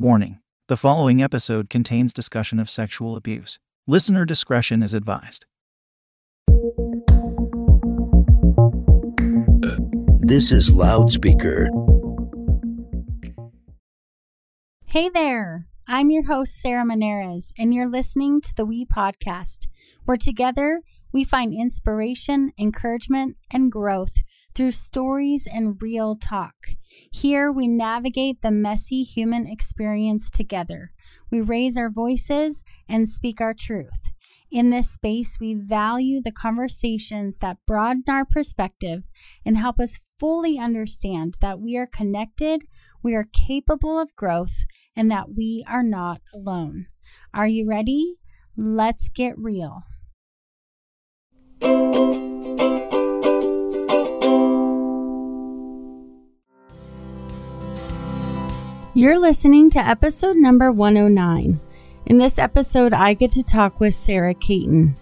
Warning the following episode contains discussion of sexual abuse. Listener discretion is advised. This is Loudspeaker. Hey there, I'm your host, Sarah Menares, and you're listening to the We Podcast, where together we find inspiration, encouragement, and growth through stories and real talk. Here we navigate the messy human experience together. We raise our voices and speak our truth. In this space, we value the conversations that broaden our perspective and help us fully understand that we are connected, we are capable of growth, and that we are not alone. Are you ready? Let's get real. You're listening to episode number 109. In this episode, I get to talk with Sarah Caton.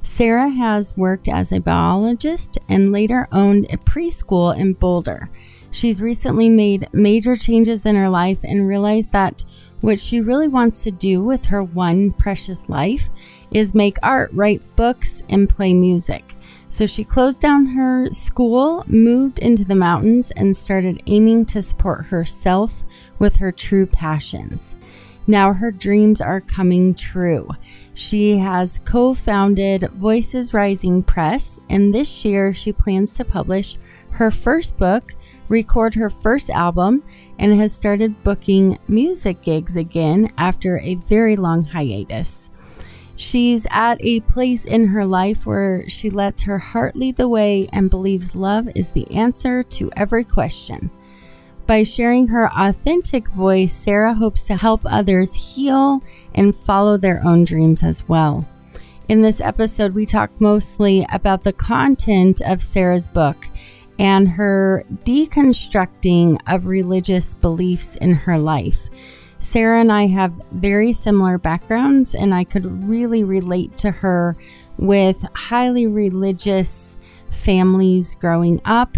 Sarah has worked as a biologist and later owned a preschool in Boulder. She's recently made major changes in her life and realized that what she really wants to do with her one precious life is make art, write books, and play music. So she closed down her school, moved into the mountains, and started aiming to support herself with her true passions. Now her dreams are coming true. She has co founded Voices Rising Press, and this year she plans to publish her first book, record her first album, and has started booking music gigs again after a very long hiatus. She's at a place in her life where she lets her heart lead the way and believes love is the answer to every question. By sharing her authentic voice, Sarah hopes to help others heal and follow their own dreams as well. In this episode, we talk mostly about the content of Sarah's book and her deconstructing of religious beliefs in her life. Sarah and I have very similar backgrounds, and I could really relate to her with highly religious families growing up.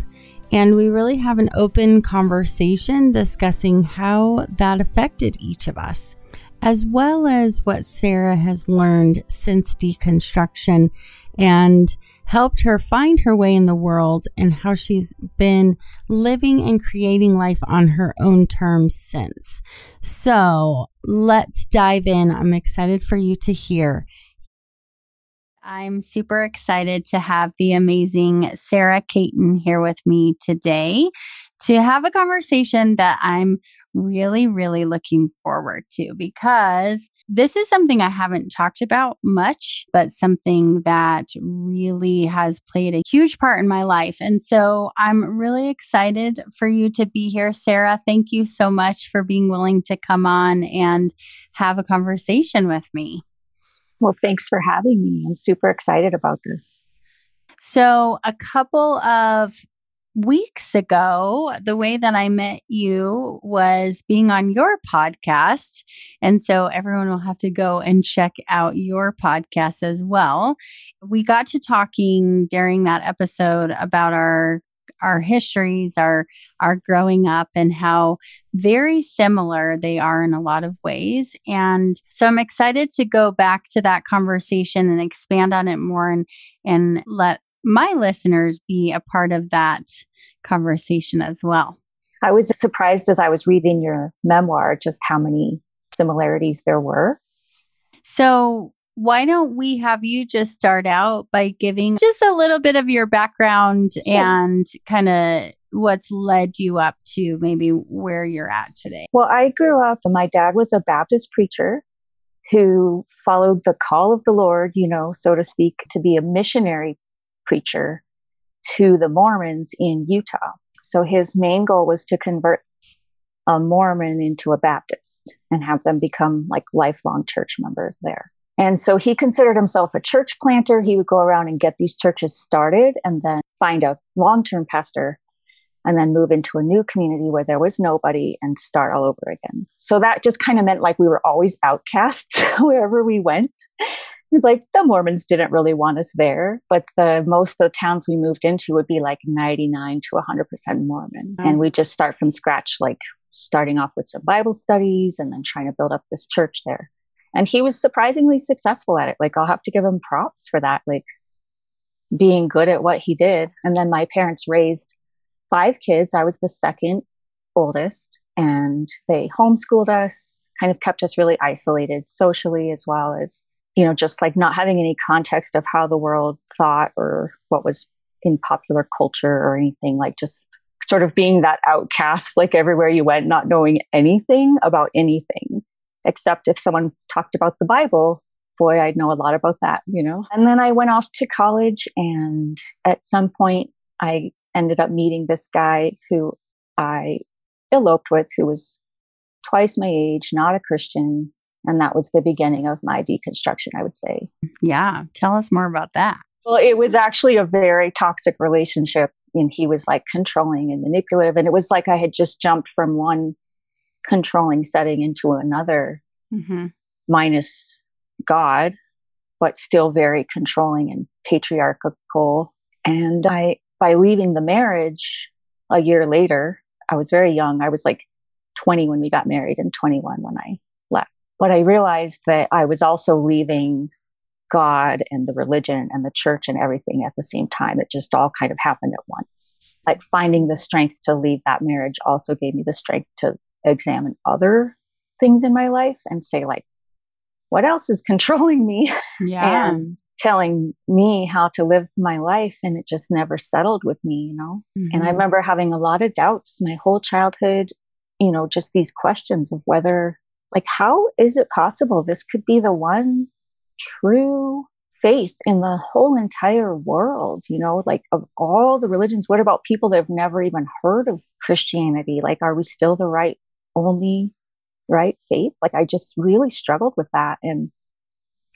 And we really have an open conversation discussing how that affected each of us, as well as what Sarah has learned since deconstruction and helped her find her way in the world and how she's been living and creating life on her own terms since. So let's dive in. I'm excited for you to hear. I'm super excited to have the amazing Sarah Caton here with me today to have a conversation that I'm really, really looking forward to because this is something I haven't talked about much, but something that really has played a huge part in my life. And so I'm really excited for you to be here, Sarah. Thank you so much for being willing to come on and have a conversation with me. Well, thanks for having me. I'm super excited about this. So, a couple of weeks ago, the way that I met you was being on your podcast. And so everyone will have to go and check out your podcast as well. We got to talking during that episode about our our histories, our our growing up and how very similar they are in a lot of ways. And so I'm excited to go back to that conversation and expand on it more and and let my listeners be a part of that conversation as well. I was surprised as I was reading your memoir just how many similarities there were. So, why don't we have you just start out by giving just a little bit of your background sure. and kind of what's led you up to maybe where you're at today? Well, I grew up, my dad was a Baptist preacher who followed the call of the Lord, you know, so to speak, to be a missionary preacher to the Mormons in Utah. So his main goal was to convert a Mormon into a Baptist and have them become like lifelong church members there. And so he considered himself a church planter. He would go around and get these churches started and then find a long term pastor and then move into a new community where there was nobody and start all over again. So that just kind of meant like we were always outcasts wherever we went. He's like, the Mormons didn't really want us there, but the most of the towns we moved into would be like 99 to 100% Mormon. Mm-hmm. And we just start from scratch, like starting off with some Bible studies and then trying to build up this church there. And he was surprisingly successful at it. Like, I'll have to give him props for that, like being good at what he did. And then my parents raised five kids. I was the second oldest, and they homeschooled us, kind of kept us really isolated socially as well as, you know, just like not having any context of how the world thought or what was in popular culture or anything, like just sort of being that outcast, like everywhere you went, not knowing anything about anything, except if someone talked about the Bible. Boy, I'd know a lot about that, you know? And then I went off to college, and at some point, I ended up meeting this guy who I eloped with, who was twice my age, not a Christian. And that was the beginning of my deconstruction, I would say. Yeah. Tell us more about that. Well, it was actually a very toxic relationship. And he was like controlling and manipulative. And it was like I had just jumped from one controlling setting into another, mm-hmm. minus God, but still very controlling and patriarchal. And I, by leaving the marriage a year later, I was very young. I was like 20 when we got married and 21 when I. But I realized that I was also leaving God and the religion and the church and everything at the same time. It just all kind of happened at once. Like finding the strength to leave that marriage also gave me the strength to examine other things in my life and say, like, what else is controlling me? Yeah. and telling me how to live my life. And it just never settled with me, you know? Mm-hmm. And I mm-hmm. remember having a lot of doubts my whole childhood, you know, just these questions of whether, like, how is it possible this could be the one true faith in the whole entire world you know? Like of all the religions what about people that have never even heard of christianity? Like are we still the right only right faith? Like i just really struggled with that and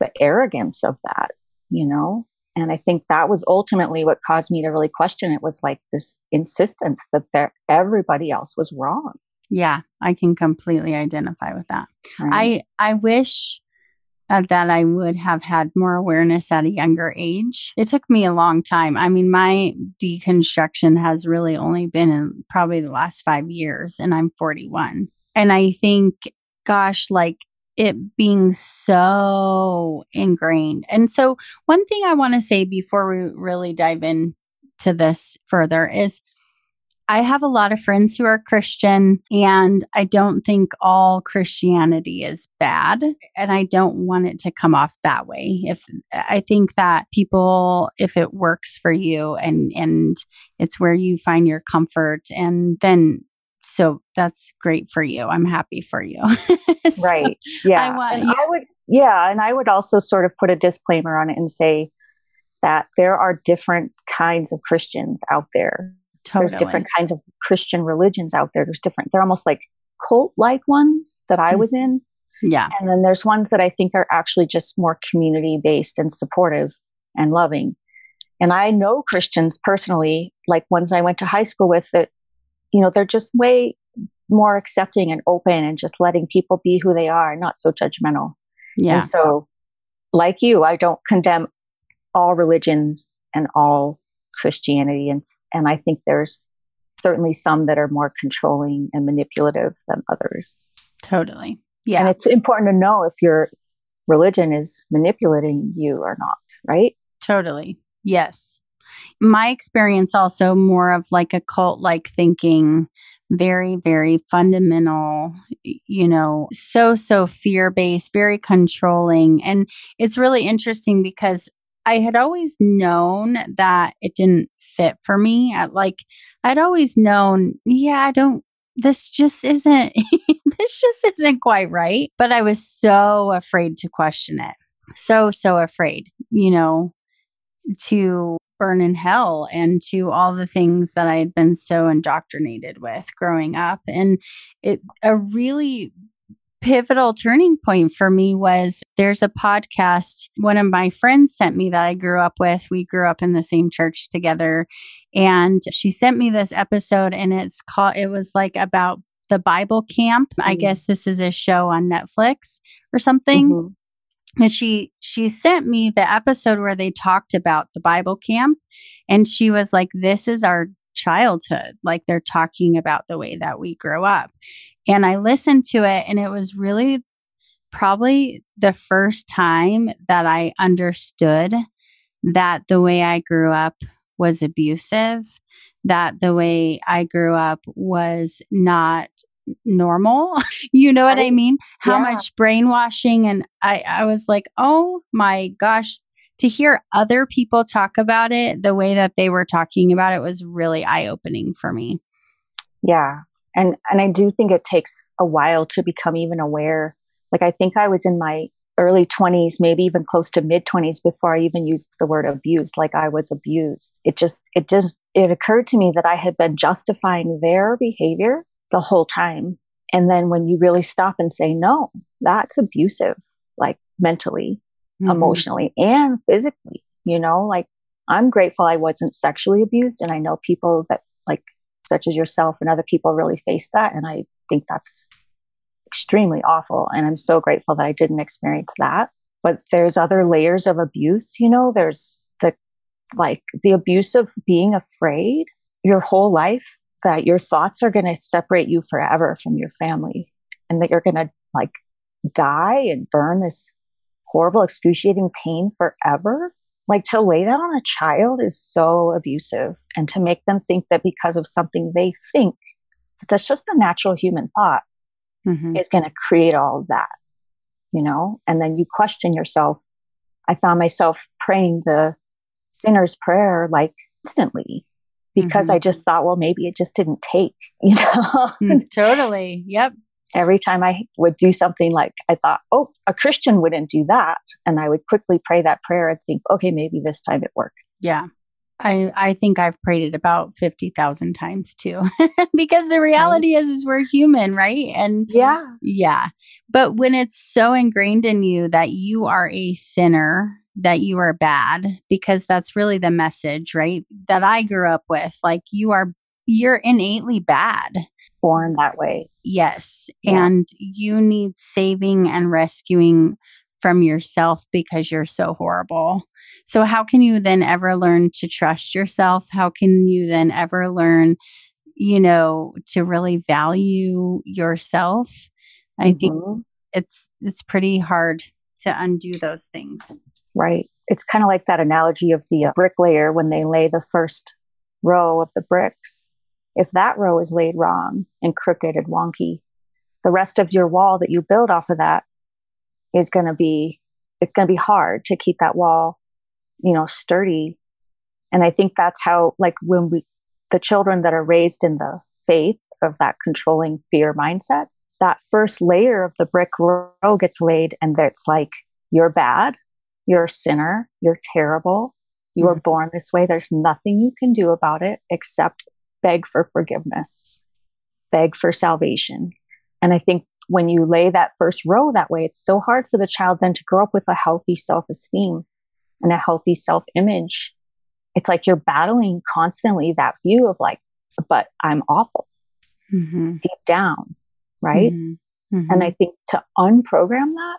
the arrogance of that you know? And i think that was ultimately what caused me to really question it was like this insistence that there, everybody else was wrong yeah i can completely identify with that right. i i wish uh, that I would have had more awareness at a younger age. It took me a long time. I mean, my deconstruction has really only been in probably the last five years, and I'm 41. And I think, gosh, like it being so ingrained. And so, one thing I want to say before we really dive into this further is I have a lot of friends who are Christian, and I don't think all Christianity is bad. And I don't want it to come off that way. If I think that people, if it works for you and and it's where you find your comfort, and then so that's great for you. I'm happy for you. so right. Yeah. I, want, yeah. I would. Yeah, and I would also sort of put a disclaimer on it and say that there are different kinds of Christians out there Totally. There's different kinds of Christian religions out there. There's different, they're almost like cult like ones that I mm. was in. Yeah. And then there's ones that I think are actually just more community based and supportive and loving. And I know Christians personally, like ones I went to high school with, that, you know, they're just way more accepting and open and just letting people be who they are, not so judgmental. Yeah. And so, like you, I don't condemn all religions and all Christianity. And, and I think there's certainly some that are more controlling and manipulative than others. Totally. Yeah. And it's important to know if your religion is manipulating you or not, right? Totally. Yes. My experience also more of like a cult like thinking, very, very fundamental, you know, so, so fear based, very controlling. And it's really interesting because I had always known that it didn't fit for me. I, like I'd always known, yeah, I don't this just isn't this just isn't quite right, but I was so afraid to question it. So so afraid, you know, to burn in hell and to all the things that I had been so indoctrinated with growing up. And it a really pivotal turning point for me was there's a podcast one of my friends sent me that I grew up with. We grew up in the same church together. And she sent me this episode, and it's called, it was like about the Bible camp. Mm-hmm. I guess this is a show on Netflix or something. Mm-hmm. And she she sent me the episode where they talked about the Bible camp and she was like this is our childhood. Like they're talking about the way that we grow up. And I listened to it, and it was really probably the first time that I understood that the way I grew up was abusive, that the way I grew up was not normal. you know what I mean? How Yeah. much brainwashing. And I, I was like, oh my gosh, to hear other people talk about it the way that they were talking about it was really eye opening for me. Yeah. And and I do think it takes a while to become even aware. Like I think I was in my early 20s, maybe even close to mid 20s before I even used the word abused like I was abused. It just it just it occurred to me that I had been justifying their behavior the whole time. And then when you really stop and say no, that's abusive like mentally, Mhm. emotionally and physically, you know, like I'm grateful I wasn't sexually abused and I know people that like such as yourself and other people really face that and I think that's extremely awful and I'm so grateful that I didn't experience that. But there's other layers of abuse, you know, there's the like the abuse of being afraid your whole life that your thoughts are going to separate you forever from your family and that you're going to like die and burn this horrible excruciating pain forever like to lay that on a child is so abusive and to make them think that because of something they think that that's just a natural human thought Mhm. is going to create all of that you know and then you question yourself i found myself praying the sinner's prayer like instantly because Mhm. i just thought well maybe it just didn't take you know Mm, totally. Yep. Every time I would do something like I thought, oh, a Christian wouldn't do that. And I would quickly pray that prayer and think, okay, maybe this time it worked. Yeah. I I think I've prayed it about 50,000 times too. because the reality is is we're human, right? And Yeah. yeah. But when it's so ingrained in you that you are a sinner, that you are bad, because that's really the message, right? That I grew up with, like you are you're innately bad. Born that way. Yes. Yeah. And you need saving and rescuing from yourself because you're so horrible. So, how can you then ever learn to trust yourself? How can you then ever learn, you know, to really value yourself? I think Mhm. it's it's pretty hard to undo those things. Right. It's kind of like that analogy of the uh, bricklayer when they lay the first row of the bricks. If that row is laid wrong and crooked and wonky, the rest of your wall that you build off of that is going to be, it's going to be hard to keep that wall, you know, sturdy. And I think that's how, like, when we, the children that are raised in the faith of that controlling fear mindset, that first layer of the brick row gets laid and it's like, you're bad you're a sinner. You're terrible. You were mm-hmm. born this way. There's nothing you can do about it except beg for forgiveness, beg for salvation. And I think when you lay that first row that way, it's so hard for the child then to grow up with a healthy self esteem and a healthy self image. It's like you're battling constantly that view of like, but I'm awful Mhm. deep down. Right. Mhm. Mhm. And I think to unprogram that,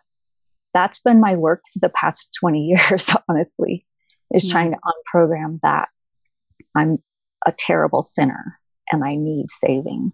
that's been my work for the past 20 years, honestly, is trying to unprogram that I'm a terrible sinner and I need saving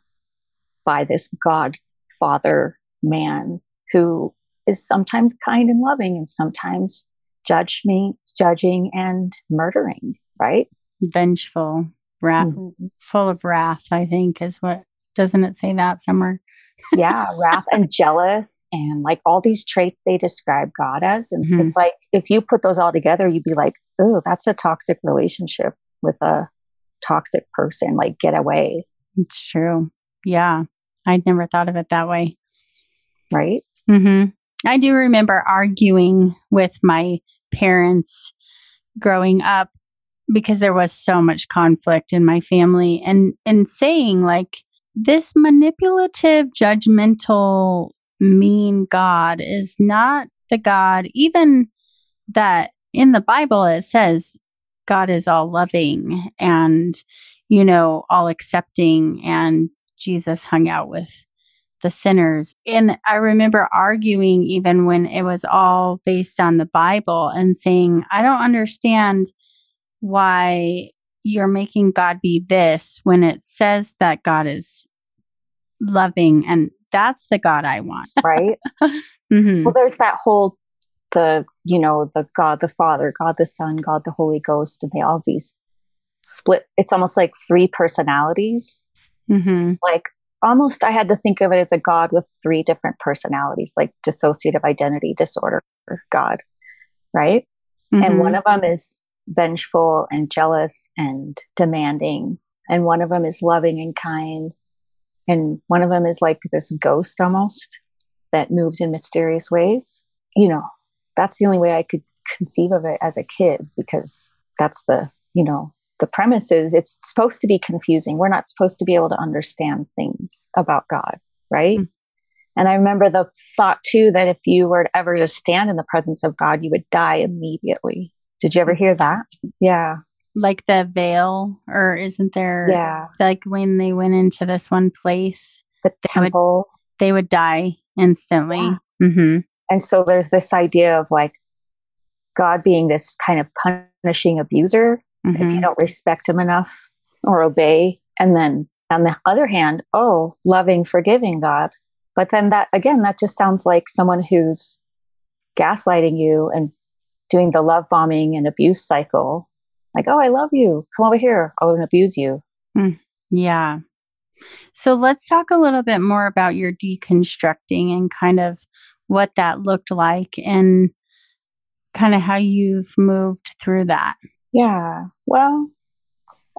by this God Father man who is sometimes kind and loving and sometimes judge me, judging and murdering, right? vengeful, wrath, Mhm. full of wrath, I think is what doesn't it say that somewhere? yeah, wrath and jealous and like all these traits they describe God as. And Mhm. it's like if you put those all together, you'd be like, oh, that's a toxic relationship with a toxic person. Like, get away, It's true. Yeah. I'd never thought of it that way. right? hmm I do remember arguing with my parents growing up because there was so much conflict in my family and and saying like this manipulative judgmental mean god is not the god even that in the bible it says god is all loving and you know all accepting and jesus hung out with the sinners. And I remember arguing even when it was all based on the Bible and saying, I don't understand why, you're making God be this when it says that God is loving and that's the God I want. right? hmm Well, there's that whole the you know the God the Father, God the Son, God the Holy Ghost, and they all these split. It's almost like three personalities. hmm Like almost, I had to think of it as a God with three different personalities, like dissociative identity disorder God, right? And Mm-hmm. one of them is vengeful and jealous and demanding, and one of them is loving and kind, and one of them is like this ghost almost that moves in mysterious ways. You know, that's the only way I could conceive of it as a kid because that's the, you know, the premise is it's supposed to be confusing. We're not supposed to be able to understand things about God, right? Mm. And I remember the thought too that if you were ever to stand in the presence of God, you would die immediately. Did you ever hear that? Yeah. like the veil, or isn't there? Yeah. Like when they went into this one place, The They would- temple. they would die instantly. Yeah. hmm And so there's this idea of like God being this kind of punishing abuser if hmm you don't respect him enough or obey. And then on the other hand, oh, loving, forgiving God. But then that, again, that just sounds like someone who's gaslighting you and doing the love bombing and abuse cycle. Like, oh, I love you. Come over here. I'll abuse you. Yeah. So let's talk a little bit more about your deconstructing and kind of what that looked like and kind of how you've moved through that. Yeah. Well,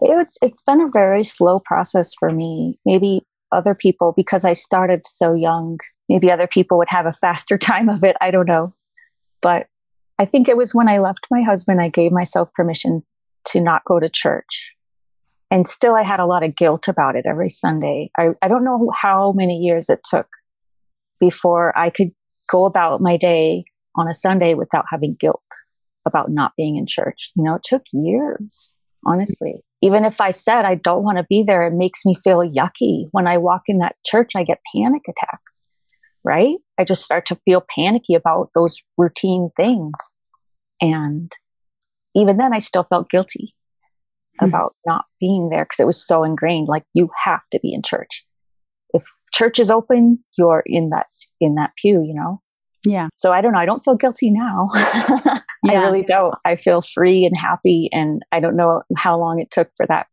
it's it's been a very slow process for me. Maybe other people because I started so young, maybe other people would have a faster time of it. I don't know. But I think it was when I left my husband I gave myself permission to not go to church. And still I had a lot of guilt about it every Sunday. I, I don't know how many years it took before I could go about my day on a Sunday without having guilt about not being in church. You know, it took years, honestly. Even if I said I don't want to be there, it makes me feel yucky. When I walk in that church, I get panic attacks, right? I just start to feel panicky about those routine things. And even then, I still felt guilty Hmm. about not being there because it was so ingrained. Like, you have to be in church. If church is open, you're in that, in that pew, you know? Yeah. So I don't know. I don't feel guilty now. I really don't. I feel free and happy. And I don't know how long it took for that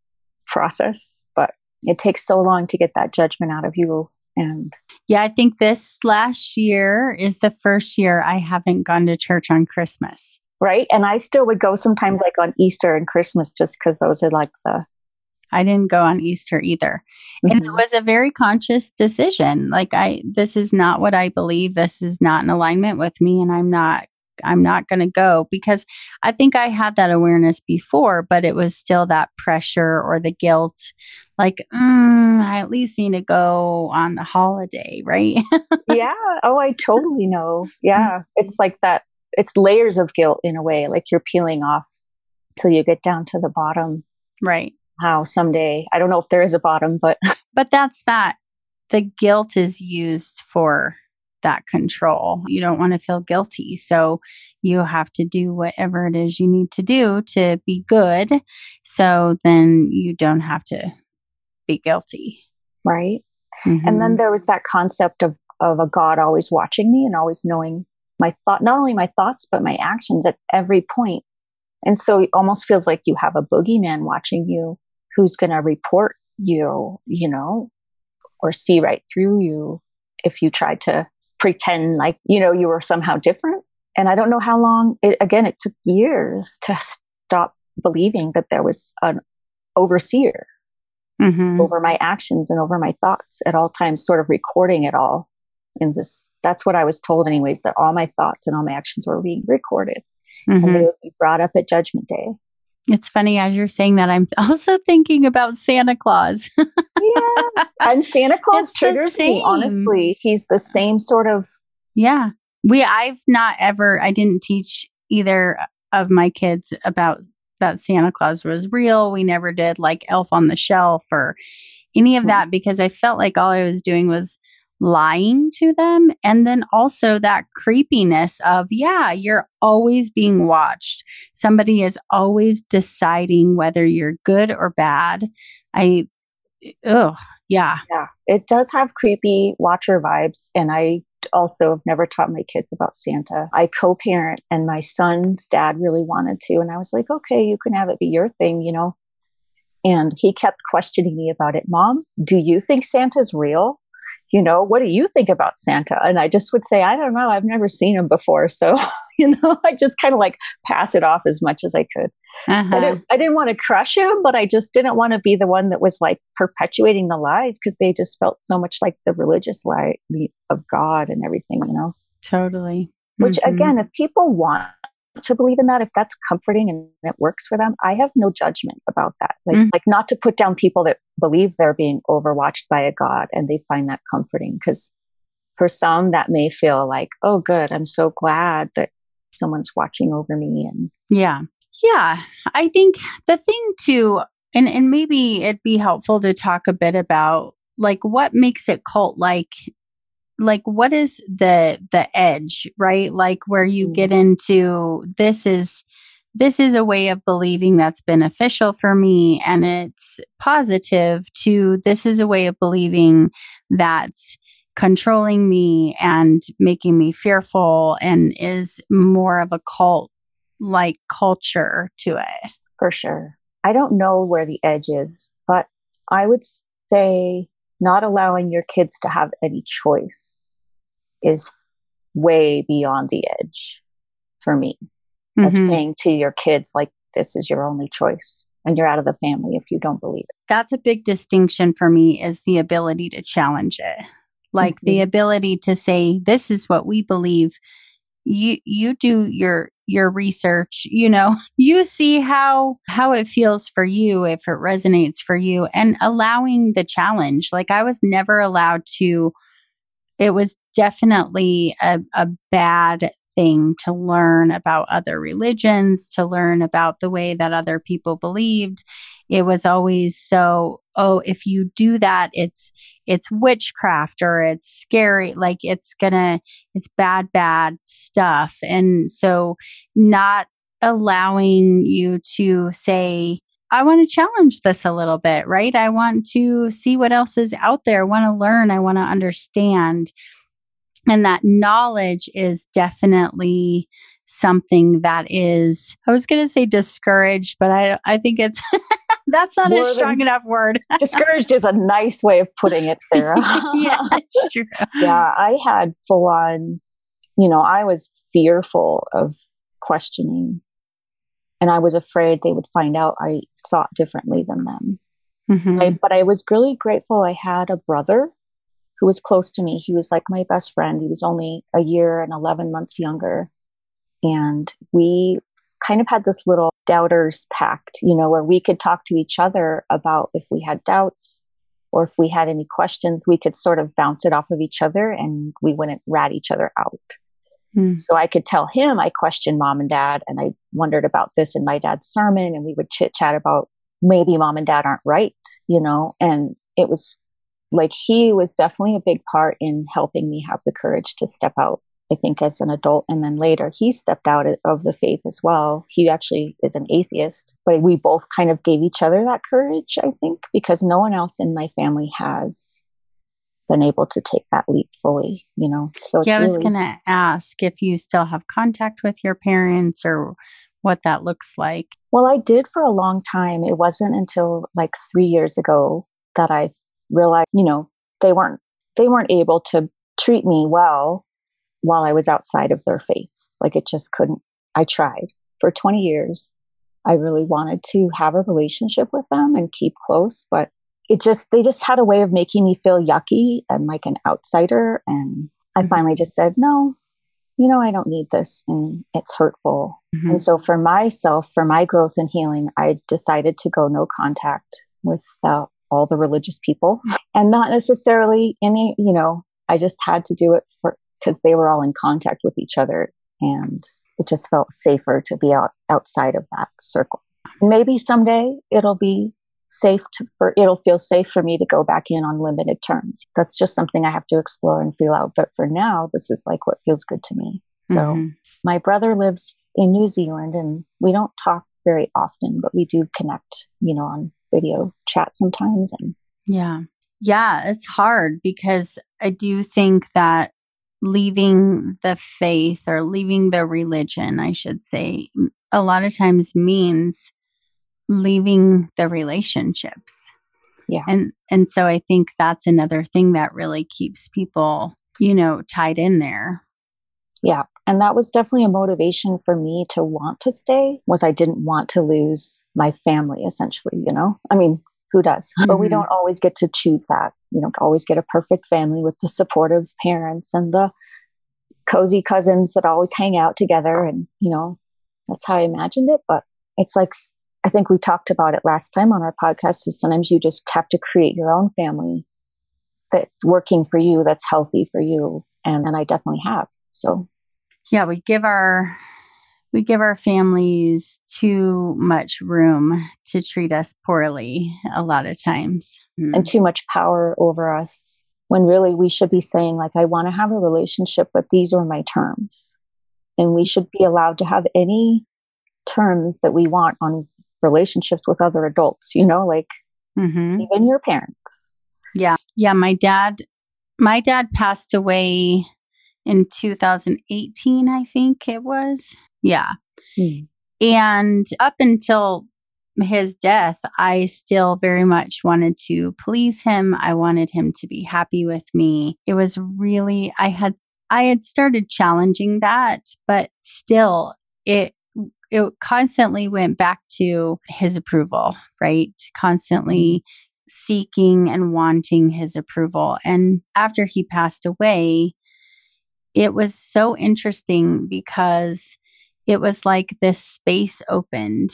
process, but it takes so long to get that judgment out of you. And Yeah. I think this last year is the first year I haven't gone to church on Christmas. right. And I still would go sometimes like on Easter and Christmas just because those are like the. I didn't go on Easter either. And it Mhm. was a very conscious decision. Like I this is not what I believe. This is not in alignment with me and I'm not I'm not going to go because I think I had that awareness before, but it was still that pressure or the guilt like mm, I at least need to go on the holiday, right? yeah. Oh, I totally know. Yeah. It's like that. It's layers of guilt in a way, like you're peeling off till you get down to the bottom. right. How someday, I don't know if there is a bottom, but But that's that. The guilt is used for that control. You don't want to feel guilty. So you have to do whatever it is you need to do to be good. So then you don't have to be guilty. right. Mhm. And then there was that concept of, of a God always watching me and always knowing my thought, not only my thoughts, but my actions at every point. And so it almost feels like you have a boogeyman watching you who's going to report you, you know, or see right through you if you try to pretend like, you know, you were somehow different. And I don't know how long it, again, it took years to stop believing that there was an overseer Mhm. over my actions and over my thoughts at all times, sort of recording it all in this. That's what I was told, anyways, that all my thoughts and all my actions were being recorded Mhm. and they would be brought up at Judgment Day. It's funny as you're saying that, I'm also thinking about Santa Claus. Yes. and Santa Claus It's triggers me, honestly. He's the same sort of, yeah. We, I've not ever, I didn't teach either of my kids about that Santa Claus was real. We never did like Elf on the Shelf or any of Mhm. that because I felt like all I was doing was lying to them. And then also that creepiness of, yeah, you're always being watched. Somebody is always deciding whether you're good or bad. I, oh, yeah. Yeah. It does have creepy watcher vibes. And I also have never taught my kids about Santa. I co parent, and my son's dad really wanted to. And I was like, okay, you can have it be your thing, you know? And he kept questioning me about it. Mom, do you think Santa's real? You know, what do you think about Santa? And I just would say, I don't know. I've never seen him before. So, you know, I just kind of like pass it off as much as I could. Uh-huh. So I, didn't, I didn't want to crush him, but I just didn't want to be the one that was like perpetuating the lies because they just felt so much like the religious lie of God and everything, you know? Totally. Which, mm-hmm. again, if people want to believe in that if that's comforting and it works for them i have no judgment about that. Like mm. like not to put down people that believe they're being overwatched by a god and they find that comforting because for some that may feel like oh good i'm so glad that someone's watching over me and yeah. Yeah. I think the thing too and and maybe it'd be helpful to talk a bit about like what makes it cult like like what is the the edge right? Like where you get mm-hmm. into this is this is a way of believing that's beneficial for me and it's positive to this is a way of believing that's controlling me and making me fearful and is more of a cult like culture to it. For sure. I don't know where the edge is but i would say not allowing your kids to have any choice is way beyond the edge for me mm-hmm. of saying to your kids like this is your only choice and you're out of the family if you don't believe it that's a big distinction for me is the ability to challenge it like mm-hmm. the ability to say this is what we believe you you do your your research you know you see how how it feels for you if it resonates for you and allowing the challenge like i was never allowed to it was definitely a, a bad thing to learn about other religions, to learn about the way that other people believed. It was always so, oh, if you do that, it's it's witchcraft or it's scary, like it's gonna it's bad, bad stuff. And so not allowing you to say, I want to challenge this a little bit, right? I want to see what else is out there. I want to learn. I want to understand and that knowledge is definitely something that is i was going to say discouraged but i i think it's that's not More a strong enough word discouraged is a nice way of putting it sarah yeah that's true yeah i had full on you know i was fearful of questioning and i was afraid they would find out i thought differently than them mm-hmm. I, but i was really grateful i had a brother who was close to me. He was like my best friend. He was only a year and 11 months younger. And we kind of had this little doubters pact, you know, where we could talk to each other about if we had doubts or if we had any questions, we could sort of bounce it off of each other and we wouldn't rat each other out. Mm. So I could tell him I questioned mom and dad and I wondered about this in my dad's sermon and we would chit chat about maybe mom and dad aren't right, you know, and it was like he was definitely a big part in helping me have the courage to step out i think as an adult. And then later he stepped out of the faith as well. He actually is an atheist but we both kind of gave each other that courage i think because no one else in my family has been able to take that leap fully you know? So yeah i was really- gonna ask if you still have contact with your parents or what that looks like. Well i did for a long time. It wasn't until like three years ago that i realized, you know, they weren't they weren't able to treat me well while I was outside of their faith. Like it just couldn't. I tried for 20 years. I really wanted to have a relationship with them and keep close, but it just they just had a way of making me feel yucky and like an outsider and I mm-hmm. finally just said, "No, you know, I don't need this and it's hurtful. Mm-hmm. And so for myself, for my growth and healing, I decided to go no contact with the all the religious people and not necessarily any, you know, I just had to do it for because they were all in contact with each other and it just felt safer to be out outside of that circle. Maybe someday it'll be safe to, for it'll feel safe for me to go back in on limited terms. That's just something I have to explore and feel out. But for now, this is like what feels good to me. So Mhm. my brother lives in New Zealand and we don't talk very often, but we do connect, you know, on video chat sometimes. And Yeah. Yeah, it's hard because I do think that leaving the faith or leaving the religion, I should say, a lot of times means leaving the relationships. Yeah. And and so I think that's another thing that really keeps people, you know, tied in there. yeah. And that was definitely a motivation for me to want to stay was I didn't want to lose my family essentially, you know? I mean, who does? But we Mhm. don't always get to choose that. You don't always get a perfect family with the supportive parents and the cozy cousins that always hang out together. And, you know, that's how I imagined it. But it's like, i think we talked about it last time on our podcast is sometimes you just have to create your own family that's working for you, that's healthy for you. And, and I definitely have. So yeah we give our we give our families too much room to treat us poorly a lot of times. And too much power over us when really we should be saying like i want to have a relationship but these are my terms. And we should be allowed to have any terms that we want on relationships with other adults you know like hmm even your parents. Yeah. Yeah my dad my dad passed away in 2018 i think it was yeah Hmm. and up until his death, I still very much wanted to please him. I wanted him to be happy with me. It was really, I had, I had started challenging that, but still it, it constantly went back to his approval, right? Constantly seeking and wanting his approval. And after he passed away, it was so interesting because it was like this space opened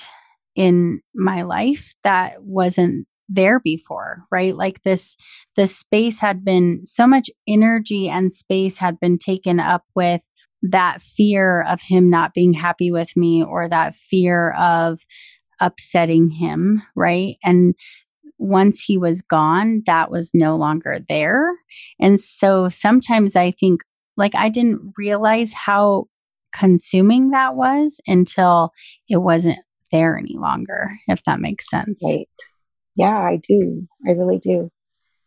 in my life that wasn't there before right? Like this this space had been so much energy and space had been taken up with that fear of him not being happy with me or that fear of upsetting him right? And once he was gone that was no longer there. And so sometimes i think like i didn't realize how consuming that was until it wasn't there any longer, if that makes sense. right yeah i do i really do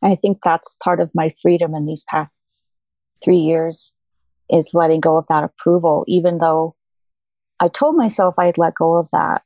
i think that's part of my freedom in these past three years is letting go of that approval even though i told myself i'd let go of that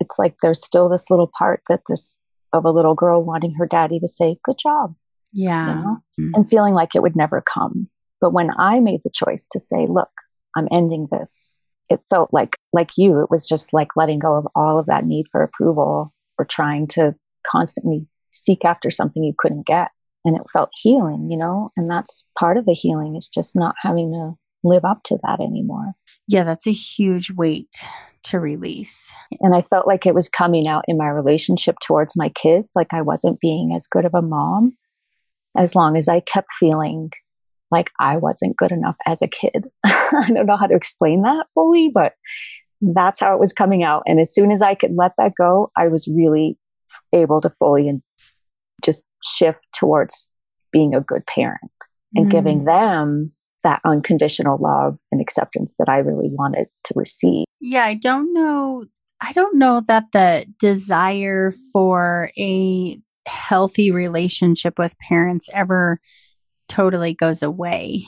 it's like there's still this little part that this of a little girl wanting her daddy to say good job Yeah. you know Mm. and feeling like it would never come but when i made the choice to say look i'm ending this. It felt like like you it was just like letting go of all of that need for approval or trying to constantly seek after something you couldn't get. And it felt healing you know and that's part of the healing is just not having to live up to that anymore. Yeah, that's a huge weight to release. and i felt like it was coming out in my relationship towards my kids like i wasn't being as good of a mom as long as i kept feeling like i wasn't good enough as a kid i don't know how to explain that fully but that's how it was coming out and as soon as i could let that go i was really able to fully and just shift towards being a good parent and Mm. giving them that unconditional love and acceptance that i really wanted to receive Yeah, I don't know. I don't know that the desire for a healthy relationship with parents ever totally goes away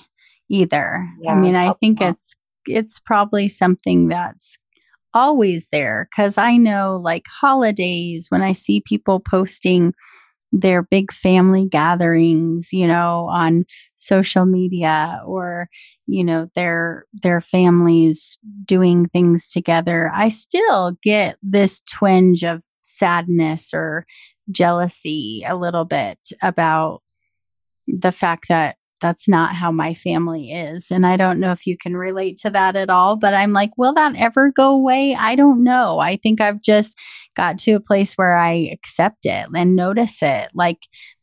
either. I mean, I think it's it's probably something that's always there cuz I know like holidays when I see people posting their big family gatherings, you know, on social media or you know their their families doing things together i still get this twinge of sadness or jealousy a little bit about the fact that that's not how my family is and i don't know if you can relate to that at all but i'm like will that ever go away i don't know i think i've just got to a place where i accept it and notice it like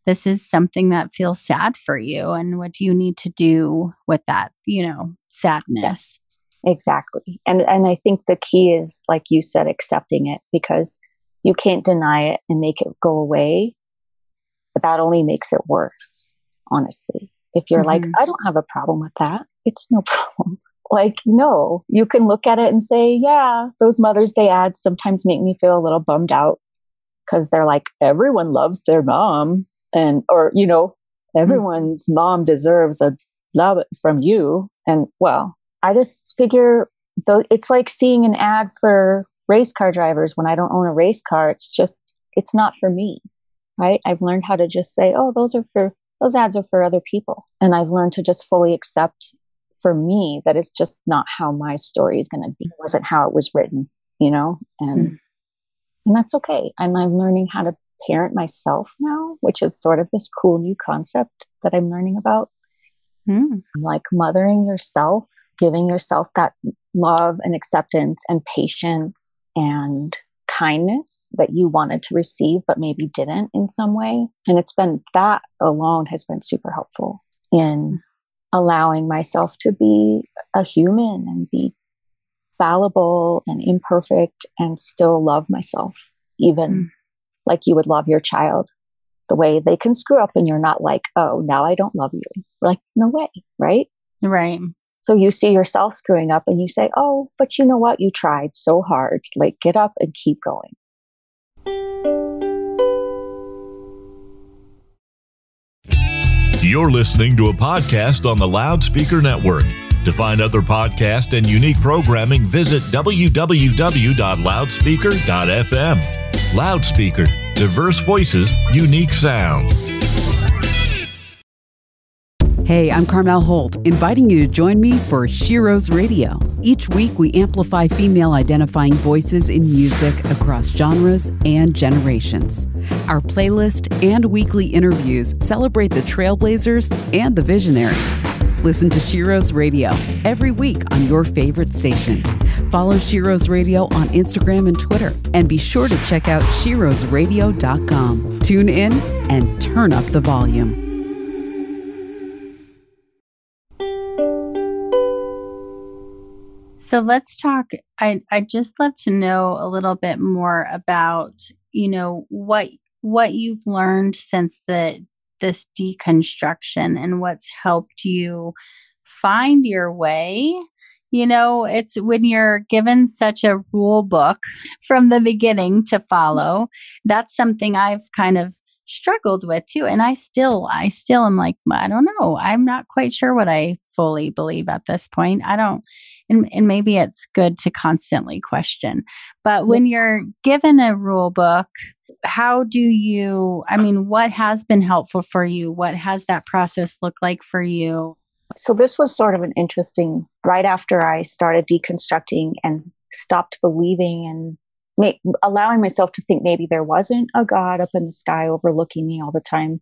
this is something that feels sad for you and what do you need to do with that you know sadness Exactly. And and I think the key is like you said accepting it because you can't deny it and make it go away. But that only makes it worse, honestly. If you're mm-hmm. like, I don't have a problem with that, it's no problem. like, no, you can look at it and say, yeah, those Mother's Day ads sometimes make me feel a little bummed out because they're like, everyone loves their mom. And, or, you know, mm-hmm. everyone's mm-hmm. mom deserves a love from you. And well, I just figure though it's like seeing an ad for race car drivers when I don't own a race car. It's just, it's not for me. Right. I've learned how to just say, oh, those are for, those ads are for other people. And I've learned to just fully accept for me that it's just not how my story is going to be. It wasn't how it was written, you know, and, mm. and that's okay. And I'm learning how to parent myself now, which is sort of this cool new concept that I'm learning about. Mm. Like mothering yourself, giving yourself that love and acceptance and patience and kindness that you wanted to receive, but maybe didn't in some way. And it's been that alone has been super helpful in allowing myself to be a human and be fallible and imperfect and still love myself, even mm. like you would love your child. The way they can screw up and you're not like, oh, now I don't love you. We're like, no way, right? Right. So you see yourself screwing up and you say, oh, but you know what? You tried so hard. Like, get up and keep going. You're listening to a podcast on the Loudspeaker Network. To find other podcasts and unique programming, visit www.loudspeaker.fm. Loudspeaker, diverse voices, unique sound. Hey, I'm Carmel Holt, inviting you to join me for Sheroes Radio. Each week, we amplify female identifying voices in music across genres and generations. Our playlist and weekly interviews celebrate the trailblazers and the visionaries. Listen to Sheroes Radio every week on your favorite station. Follow Sheroes Radio on Instagram and Twitter, and be sure to check out SheroesRadio.com. Tune in and turn up the volume. So let's talk. I I just love to know a little bit more about you know what what you've learned since the this deconstruction and what's helped you find your way you know, it's when you're given such a rule book from the beginning to follow. That's something I've kind of struggled with too. And I still, I still am like, I don't know. I'm not quite sure what I fully believe at this point. I don't, and, and maybe it's good to constantly question. But when you're given a rule book, how do you, I mean, what has been helpful for you? What has that process looked like for you? So this was sort of an interesting, right after I started deconstructing and stopped believing and make, allowing myself to think maybe there wasn't a God up in the sky overlooking me all the time.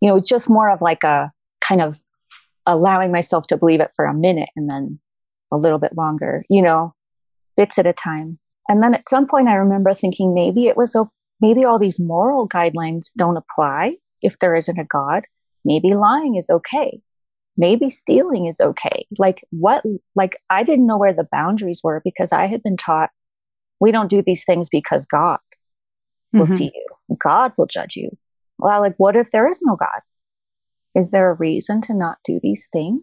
You know, it's just more of like a kind of allowing myself to believe it for a minute and then a little bit longer, you know, bits at a time. And then at some point, I remember thinking maybe it was, maybe all these moral guidelines don't apply if there isn't a God. Maybe lying is okay. Maybe stealing is okay. Like what, like I didn't know where the boundaries were because I had been taught we don't do these things because God will mm-hmm. see you. God will judge you. Well, like, what if there is no God? Is there a reason to not do these things?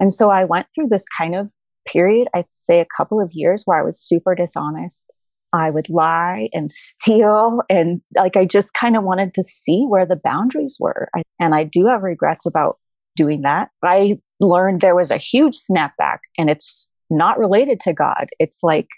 And so I went through this kind of period, I'd say a couple of years where I was super dishonest. I would lie and steal. And like, I just kind of wanted to see where the boundaries were. I, and I do have regrets about doing that. I learned there was a huge snapback and it's not related to God. It's like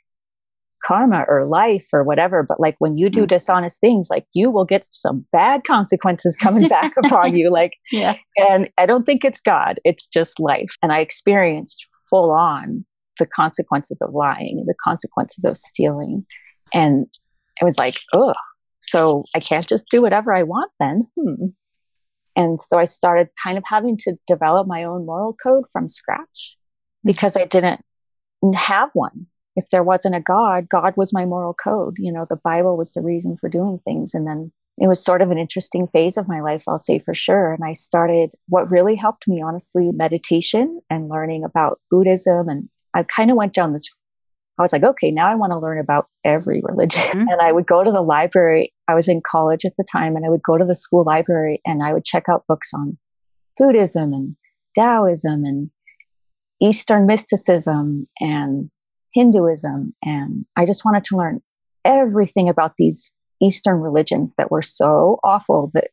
karma or life or whatever. But like when you do mm. dishonest things, like you will get some bad consequences coming back upon you. Like, yeah. And I don't think it's God, it's just life. And I experienced full on the consequences of lying, the consequences of stealing. And it was like, oh, so I can't just do whatever I want then. Hmm. And so I started kind of having to develop my own moral code from scratch mm. because I didn't have one if there wasn't a God, God was my moral code. You know, the Bible was the reason for doing things. And then it was sort of an interesting phase of my life, I'll say for sure. And I started what really helped me, honestly, meditation and learning about Buddhism. And I kind of went down this I was like, okay, now I want to learn about every religion. Mhm. And I would go to the library. I was in college at the time and I would go to the school library and I would check out books on Buddhism and Taoism and Eastern mysticism and Hinduism. And I just wanted to learn everything about these Eastern religions that were so awful that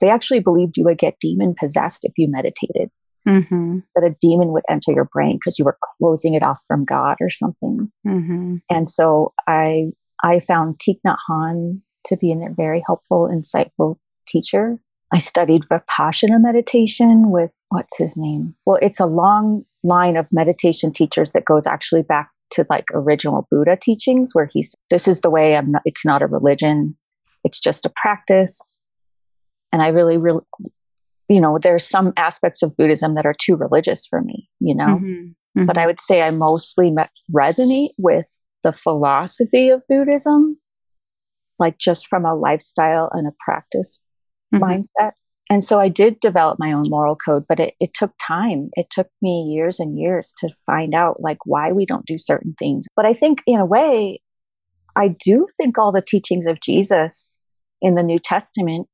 they actually believed you would get demon possessed if you meditated, Mm-hmm. that a demon would enter your brain because you were closing it off from God or something. Mm-hmm. And so I I found Thich Nhat Hanh to be a very helpful, insightful teacher. I studied Vipassana meditation with what's his name? Well, it's a long line of meditation teachers that goes actually back to like original Buddha teachings where he's this is the way I'm not it's not a religion. It's just a practice. And I really really you know, there's some aspects of Buddhism that are too religious for me, you know Mm-hmm. but I would say I mostly me- resonate with the philosophy of Buddhism, like just from a lifestyle and a practice Mhm. mindset. And so I did develop my own moral code, but it, it took time. It took me years and years to find out like why we don't do certain things. But I think in a way, I do think all the teachings of Jesus in the New Testament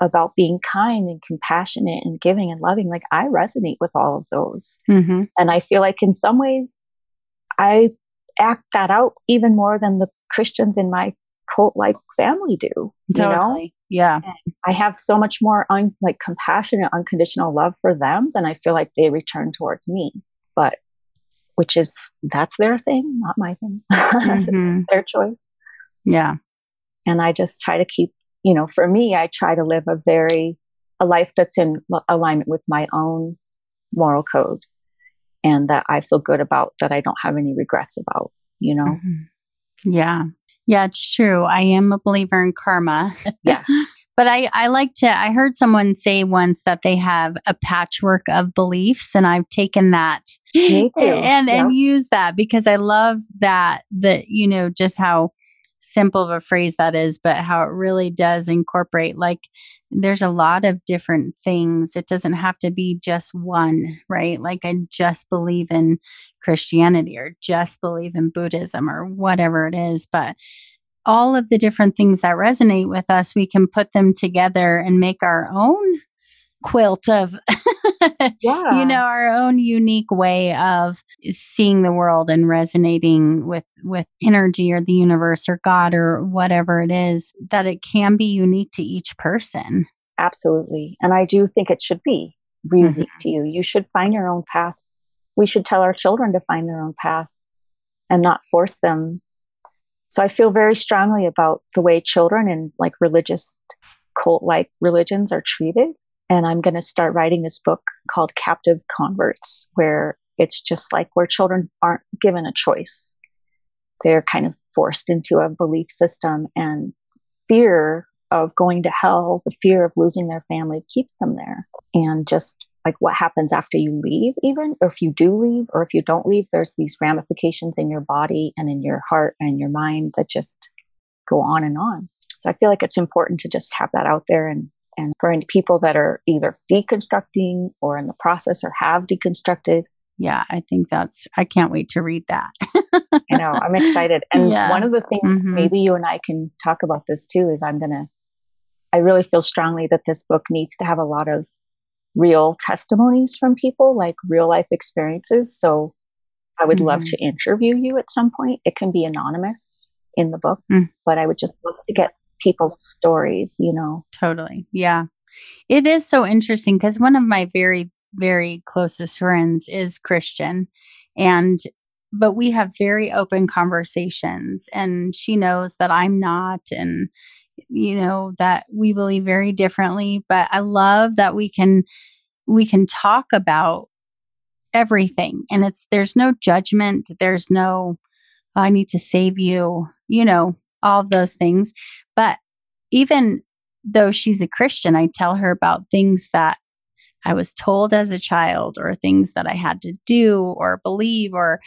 about being kind and compassionate and giving and loving, like I resonate with all of those. Mm-hmm. And I feel like in some ways, I act that out even more than the Christians in my cult like family do. You know, Yeah. I have so much more un- like compassionate, unconditional love for them than I feel like they return towards me. But which is that's their thing, not my thing. Mhm. their choice. Yeah. And I just try to keep, you know, for me, I try to live a very a life that's in l- alignment with my own moral code and that I feel good about that I don't have any regrets about, you know. Mhm. Yeah. Yeah, it's true. I am a believer in karma. Yes. But I, I like to, I heard someone say once that they have a patchwork of beliefs, and I've taken that Me too. and, Yeah. and use that because I love that, that, you know, just how simple of a phrase that is, but how it really does incorporate like there's a lot of different things. It doesn't have to be just one, right? Like I just believe in Christianity or just believe in Buddhism or whatever it is, but all of the different things that resonate with us, we can put them together and make our own quilt of yeah. you know our own unique way of seeing the world and resonating with with energy or the universe or god or whatever it is that it can be unique to each person Absolutely. And I do think it should be unique mm-hmm. to you. You should find your own path. We should tell our children to find their own path and not force them. So I feel very strongly about the way children in like religious cult like religions are treated. And I'm going to start writing this book called Captive Converts, where it's just like where children aren't given a choice. They're kind of forced into a belief system and fear of going to hell, the fear of losing their family keeps them there. And just like what happens after you leave, even, or if you do leave, or if you don't leave, there's these ramifications in your body and in your heart and your mind that just go on and on. So I feel like it's important to just have that out there and and for any people that are either deconstructing or in the process or have deconstructed, yeah i think that's i can't wait to read that I know I'm excited. And Yeah. one of the things, Mhm. maybe you and I can talk about this too, is I'm going to, I really feel strongly that this book needs to have a lot of real testimonies from people, like real life experiences. So I would love Mhm. to interview you at some point. It can be anonymous in the book, Mm. but I would just love to get people's stories, you know. totally. Yeah. It is so interesting because one of my very very closest friends is christian and but we have very open conversations and she knows that i'm not and you know that we believe very differently but i love that we can we can talk about everything and it's there's no judgment there's no i need to save you you know all of those things. But even though she's a christian i tell her about things that i was told as a child or things that i had to do or believe or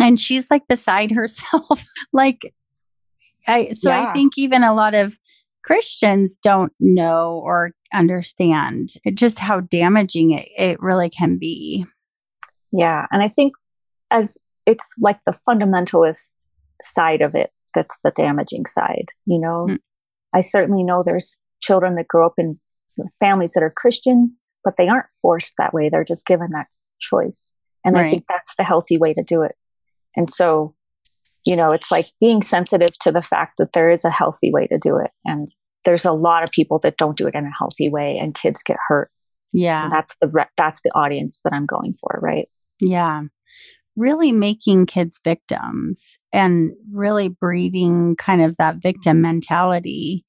and she's like beside herself. Like i so i think even a lot of christians don't know or understand just how damaging it, it really can be. Yeah. And I think as it's like the fundamentalist side of it that's the damaging side, you know. Mm. I certainly know there's children that grow up in families that are Christian, but they aren't forced that way. They're just given that choice. And I think that's the healthy way to do it. And so, you know, it's like being sensitive to the fact that there is a healthy way to do it. And there's a lot of people that don't do it in a healthy way and kids get hurt. Yeah. And that's the re- that's the audience that I'm going for, right? Yeah. Really making kids victims and really breeding kind of that victim mentality.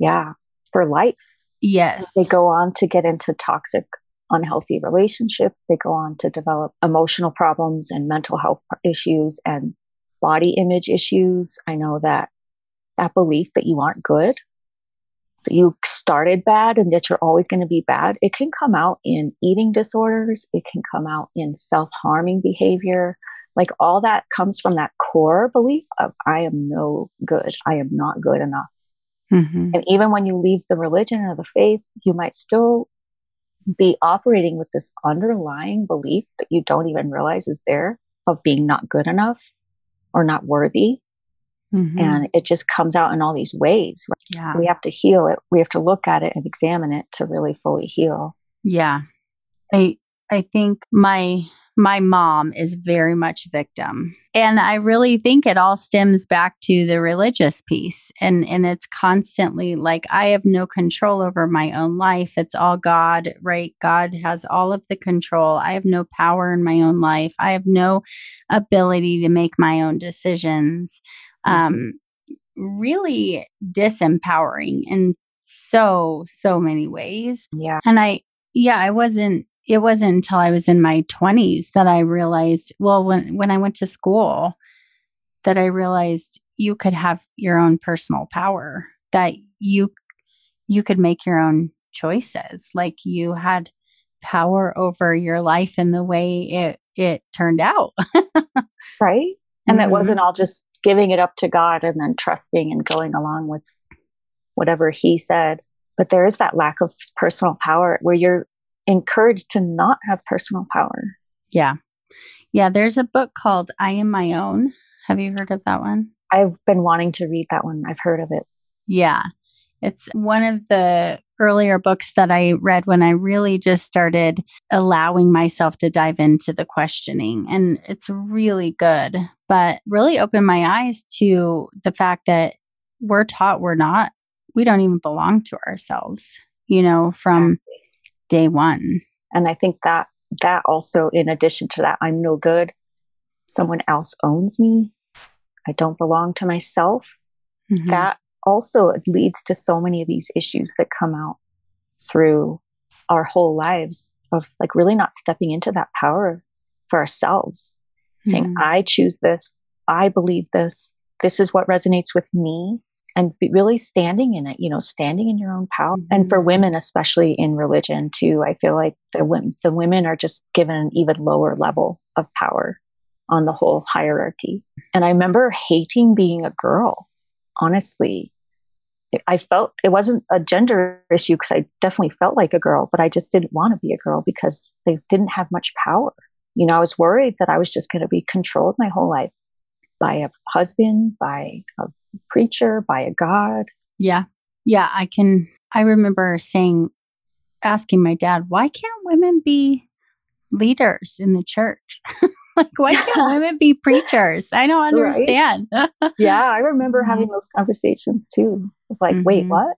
Yeah, for life. Yes. They go on to get into toxic, unhealthy relationships. They go on to develop emotional problems and mental health issues and body image issues. I know that that belief that you aren't good, you started bad and that you're always going to be bad, it can come out in eating disorders. It can come out in self harming behavior. Like all that comes from that core belief of I am no good. I am not good enough. Mhm. And even when you leave the religion or the faith, you might still be operating with this underlying belief that you don't even realize is there of being not good enough or not worthy. Mhm. And it just comes out in all these ways. Right? yeah. So we have to heal it. We have to look at it and examine it to really fully heal. Yeah. I I think my my mom is very much victim. And I really think it all stems back to the religious piece and and it's constantly like I have no control over my own life. It's all God, right? God has all of the control. I have no power in my own life. I have no ability to make my own decisions. Um really disempowering in so so many ways Yeah. and i yeah i wasn't it wasn't until i was in my 20s that i realized well when when i went to school that i realized you could have your own personal power that you you could make your own choices like you had power over your life and the way it it turned out Right. And that Mhm. wasn't all just giving it up to God and then trusting and going along with whatever He said. But there is that lack of personal power where you're encouraged to not have personal power. yeah yeah there's a book called i am my own have you heard of that one I've been wanting to read that one. I've heard of it. Yeah. It's one of the earlier books that I read when I really just started allowing myself to dive into the questioning. And it's really good, but really opened my eyes to the fact that we're taught we're not, we don't even belong to ourselves, you know, from day one. And I think that that also, in addition to that, I'm no good. Someone else owns me. I don't belong to myself. Mhm. That also it leads to so many of these issues that come out through our whole lives of like really not stepping into that power for ourselves, saying, Mhm. I choose this. I believe this. This is what resonates with me. And be really standing in it, you know, standing in your own power. And for women, especially in religion too, I feel like the women, the women are just given an even lower level of power on the whole hierarchy. And I remember hating being a girl, honestly. I felt it wasn't a gender issue because I definitely felt like a girl, but I just didn't want to be a girl because they didn't have much power. You know, I was worried that I was just going to be controlled my whole life by a husband, by a preacher, by a God. Yeah. Yeah. I can, I remember saying, asking my dad, why can't women be leaders in the church? like, why can't women be preachers? I don't Right. understand. Yeah, I remember having those conversations too. Like, wait, Mhm. what?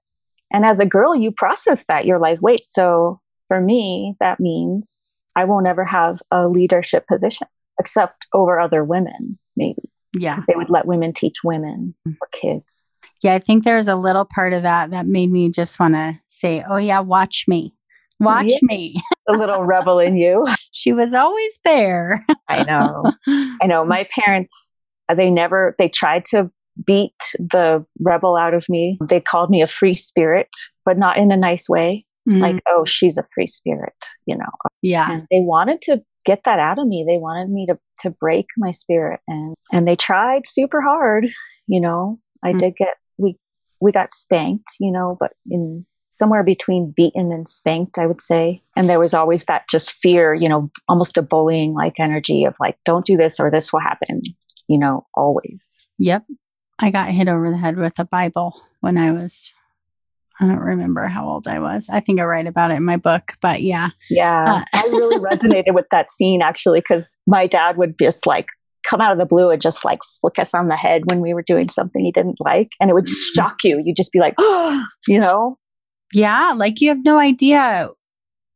And as a girl, you process that. You're like, wait, so for me, that means I won't ever have a leadership position except over other women, maybe. yeah. they would let women teach women or kids. Yeah. I think there's a little part of that that made me just want to say, oh, yeah, watch me. Watch Yeah. me. The little rebel in you. she was always there. I know. I know. My parents, they never, they tried to beat the rebel out of me. They called me a free spirit, but not in a nice way. Mhm. Like, oh, she's a free spirit, you know. yeah. and they wanted to get that out of me they wanted me to to break my spirit and and they tried super hard you know i Mm. did get we we got spanked you know but in somewhere between beaten and spanked, I would say. And there was always that just fear, you know, almost a bullying like energy of like, don't do this or this will happen, you know, always. Yep. I got hit over the head with a Bible when I was, I don't remember how old I was. I think I write about it in my book, but yeah. Yeah. Uh, I really resonated with that scene actually, because my dad would just like come out of the blue and just like flick us on the head when we were doing something he didn't like. And it would mm-hmm. shock you. You'd just be like, oh, you know? Yeah. Like you have no idea.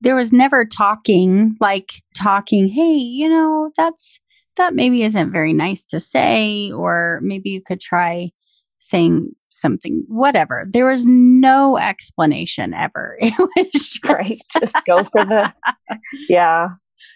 There was never talking, like talking, hey, you know, that's, that maybe isn't very nice to say, or maybe you could try saying something, whatever. There was no explanation ever. It was just, right. Just go for the, yeah.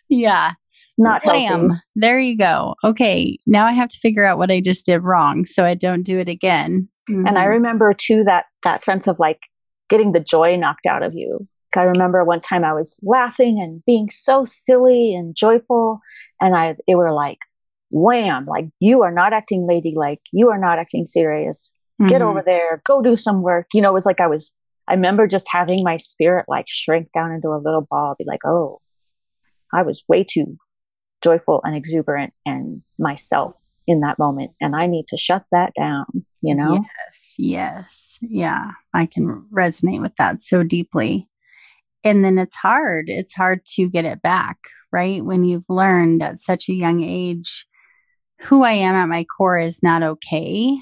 Yeah. Not Blam. There you go. Okay. Now I have to figure out what I just did wrong so I don't do it again. Mm-hmm. And I mm-hmm. remember too that, that sense of like getting the joy knocked out of you. I remember one time I was laughing and being so silly and joyful. And I, it were like, wham, like you are not acting ladylike. You are not acting serious. Mm-hmm. Get over there. Go do some work. You know, it was like I was, I remember just having my spirit like shrink down into a little ball, be like, oh, I was way too joyful and exuberant and myself in that moment. And I need to shut that down, you know? Yes, yes. Yeah. I can resonate with that so deeply. And then it's hard. It's hard to get it back, right? When you've learned at such a young age who I am at my core is not okay.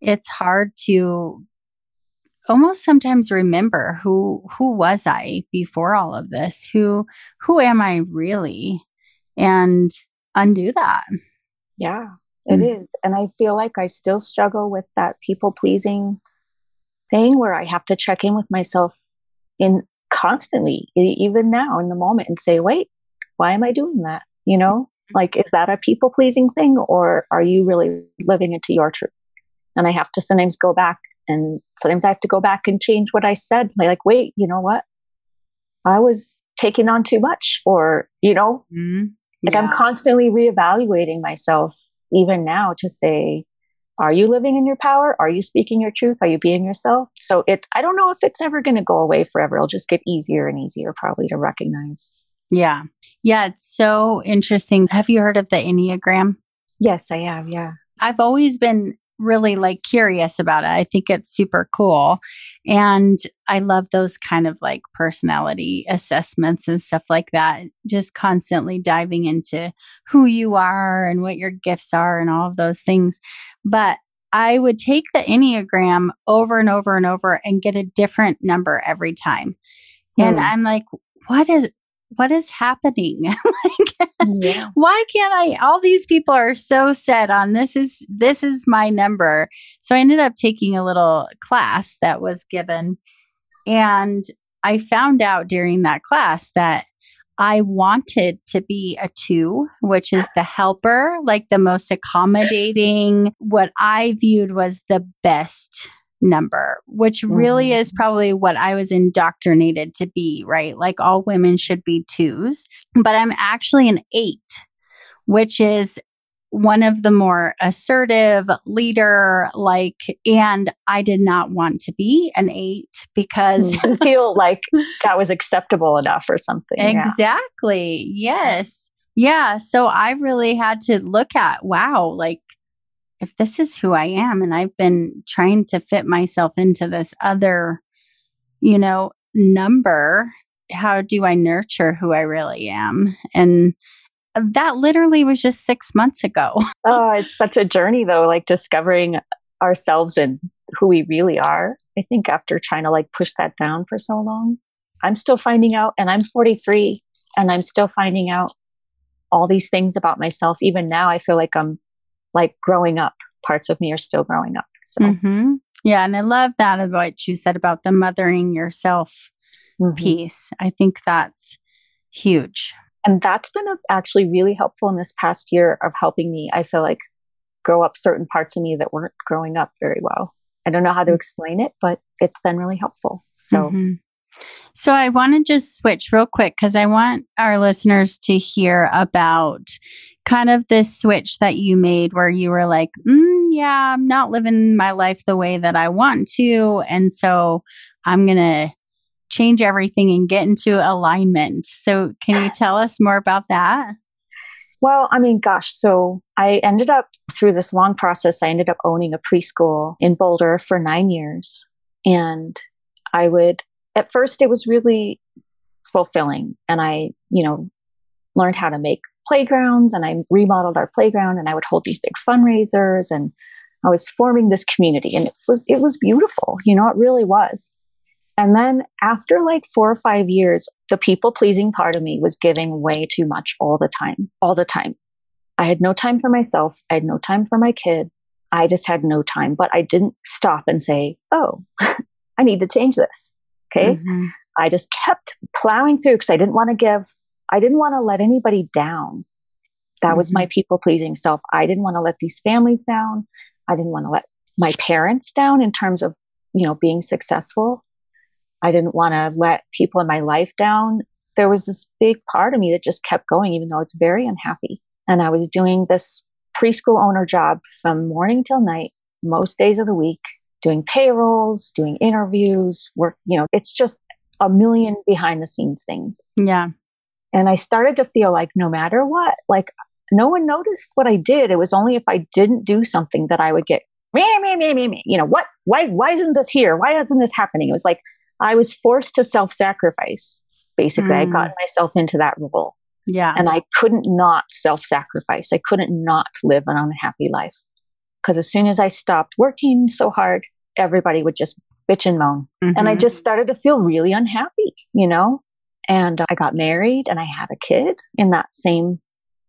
It's hard to almost sometimes remember who who was I before all of this? Who who am I really? And undo that. Yeah, it mm. is. And I feel like I still struggle with that people pleasing thing where I have to check in with myself in constantly, even now in the moment, and say, wait, why am I doing that? You know, like, is that a people pleasing thing or are you really living into your truth? And I have to sometimes go back and sometimes I have to go back and change what I said. Like, wait, you know what? I was taking on too much, or, you know, mm-hmm. like yeah. I'm constantly reevaluating myself even now to say, are you living in your power? Are you speaking your truth? Are you being yourself? So it, I don't know if it's ever going to go away forever. It'll just get easier and easier probably to recognize. Yeah. Yeah. It's so interesting. Have you heard of the Enneagram? Yes, I have. Yeah. I've always been really like curious about it. I think it's super cool. And I love those kind of like personality assessments and stuff like that. Just constantly diving into who you are and what your gifts are and all of those things. But I would take the Enneagram over and over and over and get a different number every time. And mm. I'm like, what is what is happening? like, yeah. why can't I? All these people are so set on this is this is my number. So I ended up taking a little class that was given, and I found out during that class that I wanted to be a two, which is the helper, like the most accommodating, what I viewed was the best number, which really mm-hmm. is probably what I was indoctrinated to be, right? Like all women should be twos, but I'm actually an eight, which is one of the more assertive leader like and i did not want to be an eight because I feel like that was acceptable enough or something exactly yeah. yes yeah so i really had to look at wow like if this is who I am and I've been trying to fit myself into this other, you know, number, how do I nurture who I really am? And that literally was just six months ago. oh, it's such a journey though, like discovering ourselves and who we really are. I think after trying to like push that down for so long, I'm still finding out, and I'm 43 and I'm still finding out all these things about myself. Even now, I feel like I'm like growing up. Parts of me are still growing up. So. Mm-hmm. Yeah. And I love that of what you said about the mothering yourself mm-hmm. piece. I think that's huge. And that's been actually really helpful in this past year of helping me, I feel like, grow up certain parts of me that weren't growing up very well. I don't know how to mm-hmm. explain it, but it's been really helpful. So, mm-hmm. so I want to just switch real quick because I want our listeners to hear about kind of this switch that you made where you were like, mm, yeah, I'm not living my life the way that I want to. And so I'm going to change everything and get into alignment. So, can you tell us more about that? Well, I mean, gosh, so I ended up through this long process, I ended up owning a preschool in Boulder for nine years. And I would, at first, it was really fulfilling. And I, you know, learned how to make playgrounds and I remodeled our playground and I would hold these big fundraisers and I was forming this community and it was, it was beautiful. You know, it really was. And then after like four or five years, the people pleasing part of me was giving way too much all the time, all the time. I had no time for myself. I had no time for my kid. I just had no time, but I didn't stop and say, Oh, I need to change this. Okay. Mm-hmm. I just kept plowing through because I didn't want to give, I didn't want to let anybody down. That mm-hmm. was my people pleasing self. I didn't want to let these families down. I didn't want to let my parents down in terms of, you know, being successful. I didn't want to let people in my life down. There was this big part of me that just kept going, even though it's very unhappy. And I was doing this preschool owner job from morning till night, most days of the week, doing payrolls, doing interviews, work, you know, it's just a million behind the scenes things. Yeah. And I started to feel like no matter what, like no one noticed what I did. It was only if I didn't do something that I would get me, me, me, me, me. You know, what, why, why isn't this here? Why isn't this happening? It was like I was forced to self sacrifice. Basically, mm. I got myself into that role. Yeah. And I couldn't not self sacrifice. I couldn't not live an unhappy life. Because as soon as I stopped working so hard, everybody would just bitch and moan. Mm-hmm. And I mm-hmm. just started to feel really unhappy, you know? And I got married and I had a kid in that same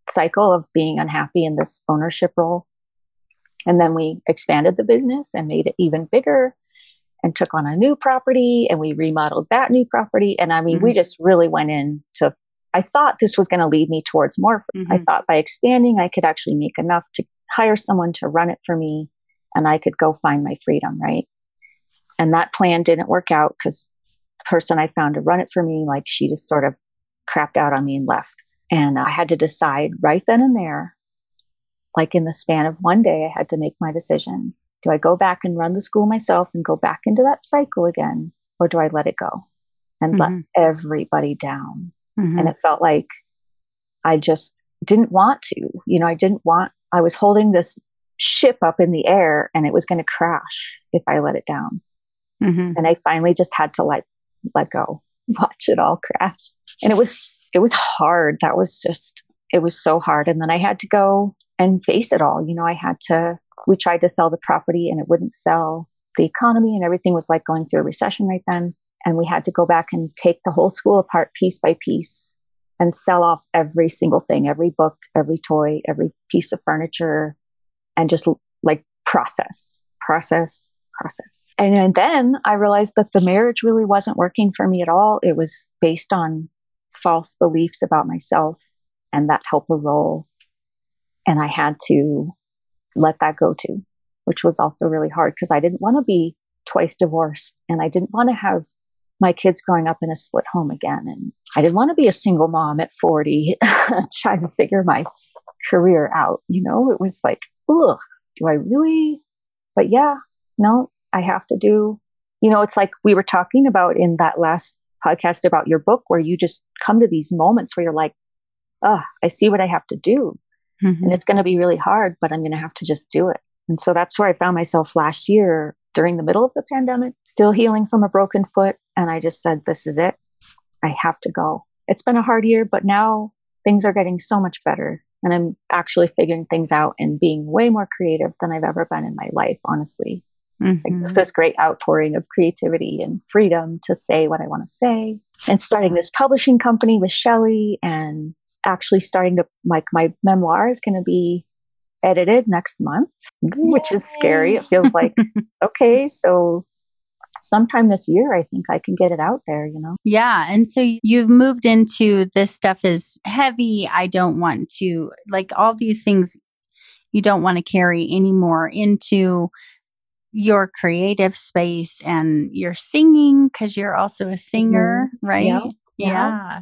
cycle of being unhappy in this ownership role. And then we expanded the business and made it even bigger and took on a new property and we remodeled that new property. And I mean, mm-hmm. we just really went in to, I thought this was going to lead me towards more. Mm-hmm. I thought by expanding, I could actually make enough to hire someone to run it for me and I could go find my freedom, right? And that plan didn't work out because person I found to run it for me, like she just sort of crapped out on me and left. And I had to decide right then and there, like in the span of one day, I had to make my decision do I go back and run the school myself and go back into that cycle again? Or do I let it go and mm-hmm. let everybody down? Mm-hmm. And it felt like I just didn't want to. You know, I didn't want, I was holding this ship up in the air and it was going to crash if I let it down. Mm-hmm. And I finally just had to let, let go, watch it all crash. And it was, it was hard. That was just, it was so hard. And then I had to go and face it all. You know, I had to we tried to sell the property and it wouldn't sell. The economy and everything was like going through a recession right then. And we had to go back and take the whole school apart piece by piece and sell off every single thing, every book, every toy, every piece of furniture, and just like process, process, process. And, and then I realized that the marriage really wasn't working for me at all. It was based on false beliefs about myself and that helper role. And I had to let that go too, which was also really hard because I didn't want to be twice divorced and I didn't want to have my kids growing up in a split home again. And I didn't want to be a single mom at 40 trying to figure my career out. You know, it was like, ugh, do I really? But yeah, no, I have to do, you know, it's like we were talking about in that last podcast about your book where you just come to these moments where you're like, oh, I see what I have to do. Mm-hmm. And it's going to be really hard, but I'm going to have to just do it. And so that's where I found myself last year during the middle of the pandemic, still healing from a broken foot. And I just said, this is it. I have to go. It's been a hard year, but now things are getting so much better. And I'm actually figuring things out and being way more creative than I've ever been in my life, honestly. Mm-hmm. Like this great outpouring of creativity and freedom to say what I want to say. And starting this publishing company with Shelly and actually starting to like my memoir is going to be edited next month, Yay. which is scary. It feels like, okay, so sometime this year, I think I can get it out there, you know? Yeah. And so you've moved into this stuff is heavy. I don't want to, like all these things you don't want to carry anymore into your creative space and you're singing because you're also a singer, mm-hmm. right? Yeah. yeah.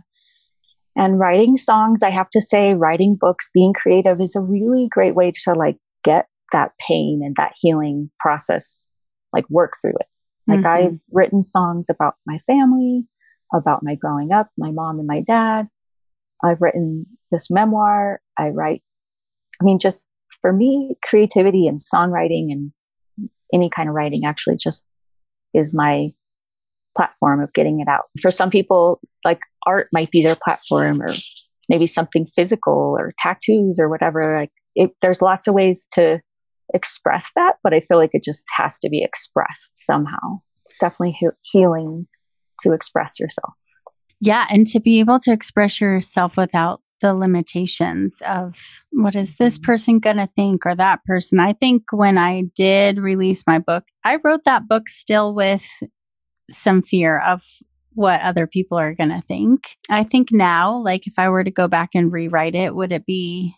And writing songs, I have to say, writing books, being creative is a really great way to like get that pain and that healing process, like work through it. Like Mhm. I've written songs about my family, about my growing up, my mom and my dad. I've written this memoir. I write, I mean, just for me, creativity and songwriting and any kind of writing actually just is my platform of getting it out. For some people, like art might be their platform or maybe something physical or tattoos or whatever. Like it, there's lots of ways to express that, but I feel like it just has to be expressed somehow. It's definitely he- healing to express yourself. Yeah. And to be able to express yourself without the limitations of what is this Mhm. person going to think or that person. I think when I did release my book, I wrote that book still with some fear of what other people are going to think. I think now, like if I were to go back and rewrite it, would it be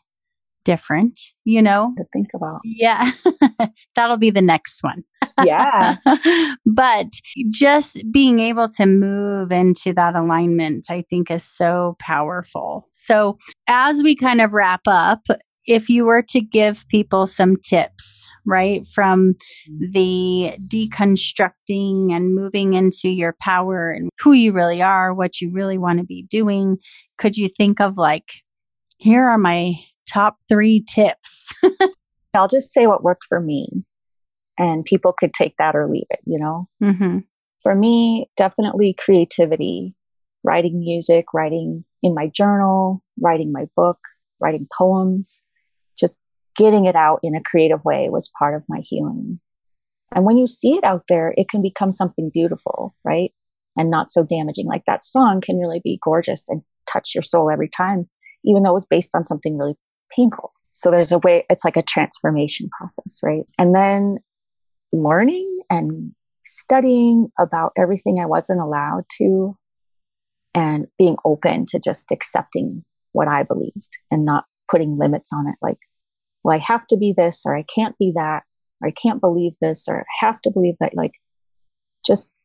different? You know? To think about. Yeah. That'll be the next one. Yeah. but just being able to move into that alignment, I think, is so powerful. So, as we kind of wrap up, if you were to give people some tips, right, from the deconstructing and moving into your power and who you really are, what you really want to be doing, could you think of like, here are my top three tips? I'll just say what worked for me and people could take that or leave it, you know? mm-hmm. For me, definitely creativity, writing music, writing in my journal, writing my book, writing poems, just getting it out in a creative way was part of my healing. And when you see it out there, it can become something beautiful, right? And not so damaging. Like that song can really be gorgeous and touch your soul every time, even though it was based on something really painful. So there's a way, it's like a transformation process, right? And then learning and studying about everything I wasn't allowed to and being open to just accepting what I believed and not putting limits on it. Like, well, I have to be this or I can't be that or I can't believe this or I have to believe that. Like, just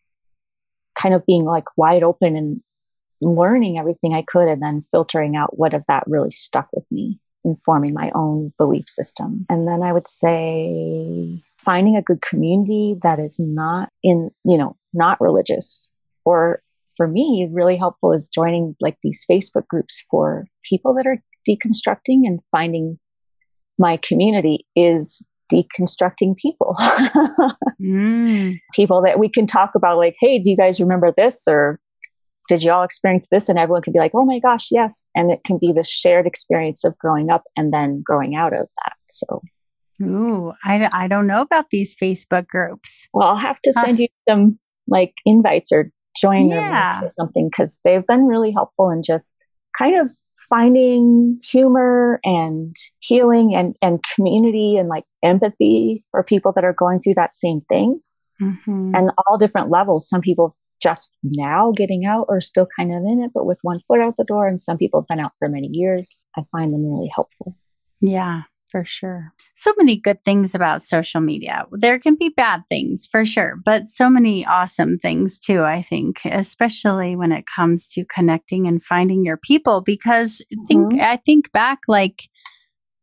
kind of being like wide open and learning everything I could and then filtering out what of that really stuck with me, informing my own belief system. And then I would say finding a good community that is not in, you know, not religious or for me, really helpful is joining like these Facebook groups for people that are deconstructing and finding my community is deconstructing people. Mm. people that we can talk about, like, hey, do you guys remember this? Or did you all experience this? And everyone can be like, oh my gosh, yes. And it can be this shared experience of growing up and then growing out of that. So, Ooh, I, I don't know about these Facebook groups. well, I'll have to send you some like invites or join or Yeah. or something because they've been really helpful in just kind of finding humor and healing and, and community and like empathy for people that are going through that same thing Mhm. and all different levels. Some people just now getting out or still kind of in it, but with one foot out the door. And some people have been out for many years. I find them really helpful. Yeah, for sure. So many good things about social media. There can be bad things for sure, but so many awesome things too, I think, especially when it comes to connecting and finding your people. Because think Mhm. I think back like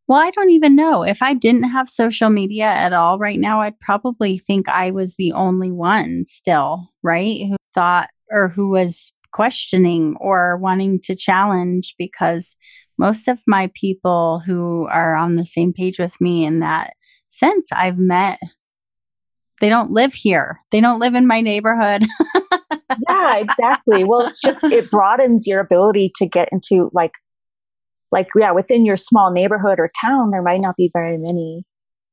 well, I don't even know. If I didn't have social media at all right now, I'd probably think I was the only one still, right? Who thought or who was questioning or wanting to challenge because most of my people who are on the same page with me in that sense I've met they don't live here. They don't live in my neighborhood. yeah, exactly. Well, it's just, it broadens your ability to get into like, like, yeah, within your small neighborhood or town, there might not be very many.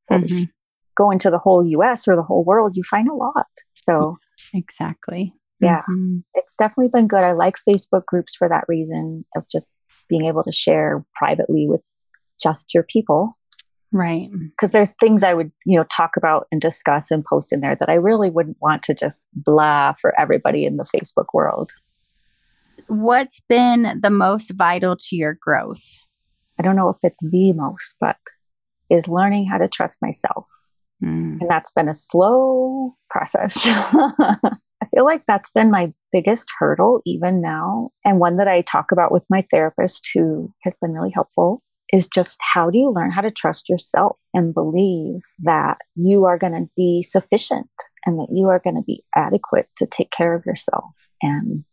But if you Mhm. go into the whole US or the whole world, you find a lot. So Exactly. Yeah. Mhm. it's definitely been good. I like Facebook groups for that reason of just being able to share privately with just your people. Right. Because there's things I would, you know, talk about and discuss and post in there that I really wouldn't want to just blah for everybody in the Facebook world. What's been the most vital to your growth? I don't know if it's the most, but is learning how to trust myself. Mm. And that's been a slow process. Feel like that's been my biggest hurdle even now, and one that I talk about with my therapist who has been really helpful. is just how do you learn how to trust yourself and believe that you are going to be sufficient and that you are going to be adequate to take care of yourself and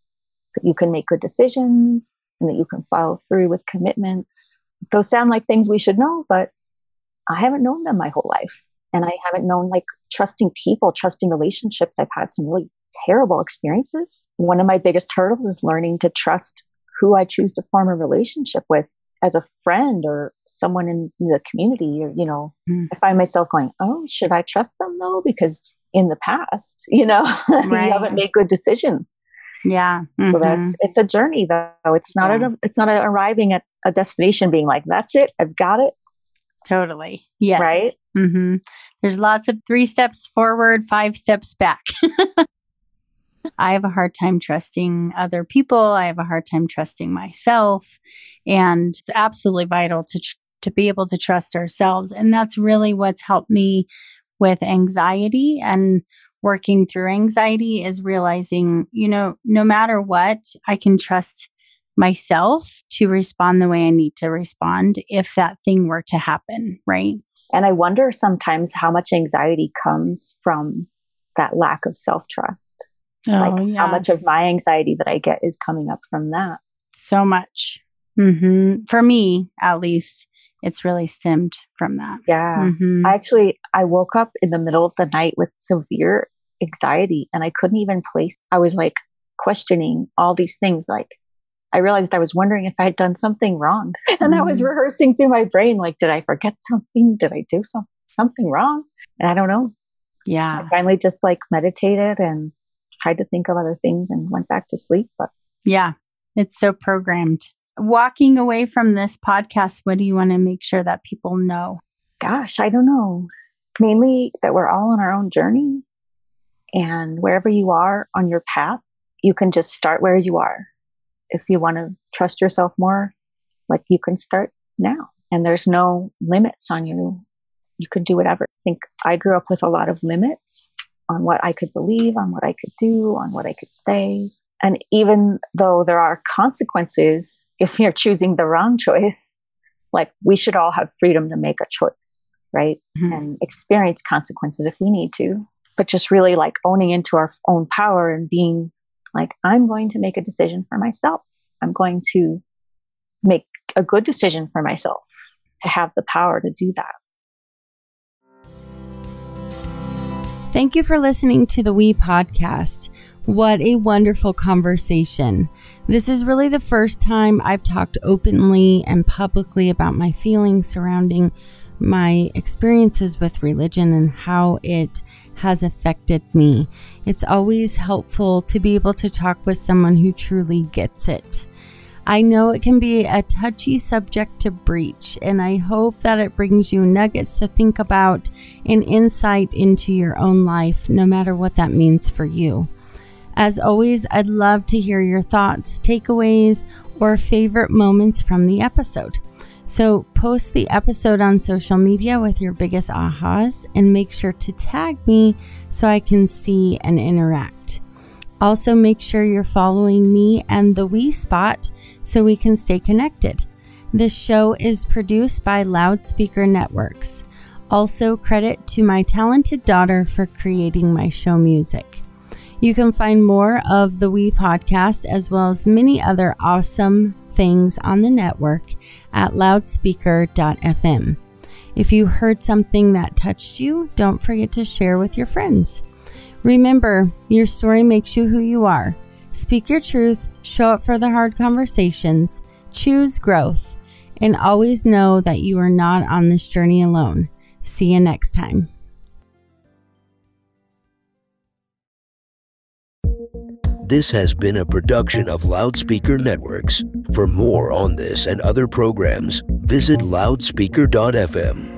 that you can make good decisions and that you can follow through with commitments. Those sound like things we should know, but I haven't known them my whole life. And I haven't known like trusting people, trusting relationships. I've had some really terrible experiences. One of my biggest hurdles is learning to trust who I choose to form a relationship with as a friend or someone in the community or you know mm. i find myself going oh should i trust them though because in the past you know right. you haven't made good decisions yeah mm-hmm. so that's it's a journey though it's not yeah. a, it's not a arriving at a destination being like that's it i've got it totally yes right mm-hmm. there's lots of three steps forward five steps back I have a hard time trusting other people. I have a hard time trusting myself. And it's absolutely vital to, tr- to be able to trust ourselves. And that's really what's helped me with anxiety and working through anxiety is realizing, you know, no matter what, I can trust myself to respond the way I need to respond if that thing were to happen. Right. And I wonder sometimes how much anxiety comes from that lack of self trust. Oh, like yes. how much of my anxiety that I get is coming up from that. So much. Mm-hmm. For me, at least, it's really stemmed from that. Yeah. Mm-hmm. I actually, I woke up in the middle of the night with severe anxiety and I couldn't even place, I was like questioning all these things. Like, I realized I was wondering if I had done something wrong. And mm-hmm. I was mm-hmm. rehearsing through my brain, like, did I forget something? Did I do some, something wrong? And I don't know. Yeah. I finally just like meditated and tried to think of other things and went back to sleep. But yeah, it's so programmed. Walking away from this podcast, what do you want to make sure that people know? Gosh, I don't know. Mainly that we're all on our own journey. And wherever you are on your path, you can just start where you are. If you want to trust yourself more, like you can start now. And there's no limits on you. You can do whatever. I think I grew up with a lot of limits on what I could believe, on what I could do, on what I could say. And even though there are consequences if you're choosing the wrong choice, like we should all have freedom to make a choice, right? Mm-hmm. And experience consequences if we need to. But just really like owning into our own power and being like, I'm going to make a decision for myself. I'm going to make a good decision for myself to have the power to do that. Thank you for listening to the We podcast. What a wonderful conversation. This is really the first time I've talked openly and publicly about my feelings surrounding my experiences with religion and how it has affected me. It's always helpful to be able to talk with someone who truly gets it. I know it can be a touchy subject to breach, and I hope that it brings you nuggets to think about and insight into your own life, no matter what that means for you. As always, I'd love to hear your thoughts, takeaways, or favorite moments from the episode. So, post the episode on social media with your biggest ahas and make sure to tag me so I can see and interact. Also, make sure you're following me and the We Spot so we can stay connected. This show is produced by Loudspeaker Networks. Also, credit to my talented daughter for creating my show music. You can find more of the We podcast as well as many other awesome things on the network at loudspeaker.fm. If you heard something that touched you, don't forget to share with your friends. Remember, your story makes you who you are. Speak your truth, show up for the hard conversations, choose growth, and always know that you are not on this journey alone. See you next time. This has been a production of Loudspeaker Networks. For more on this and other programs, visit loudspeaker.fm.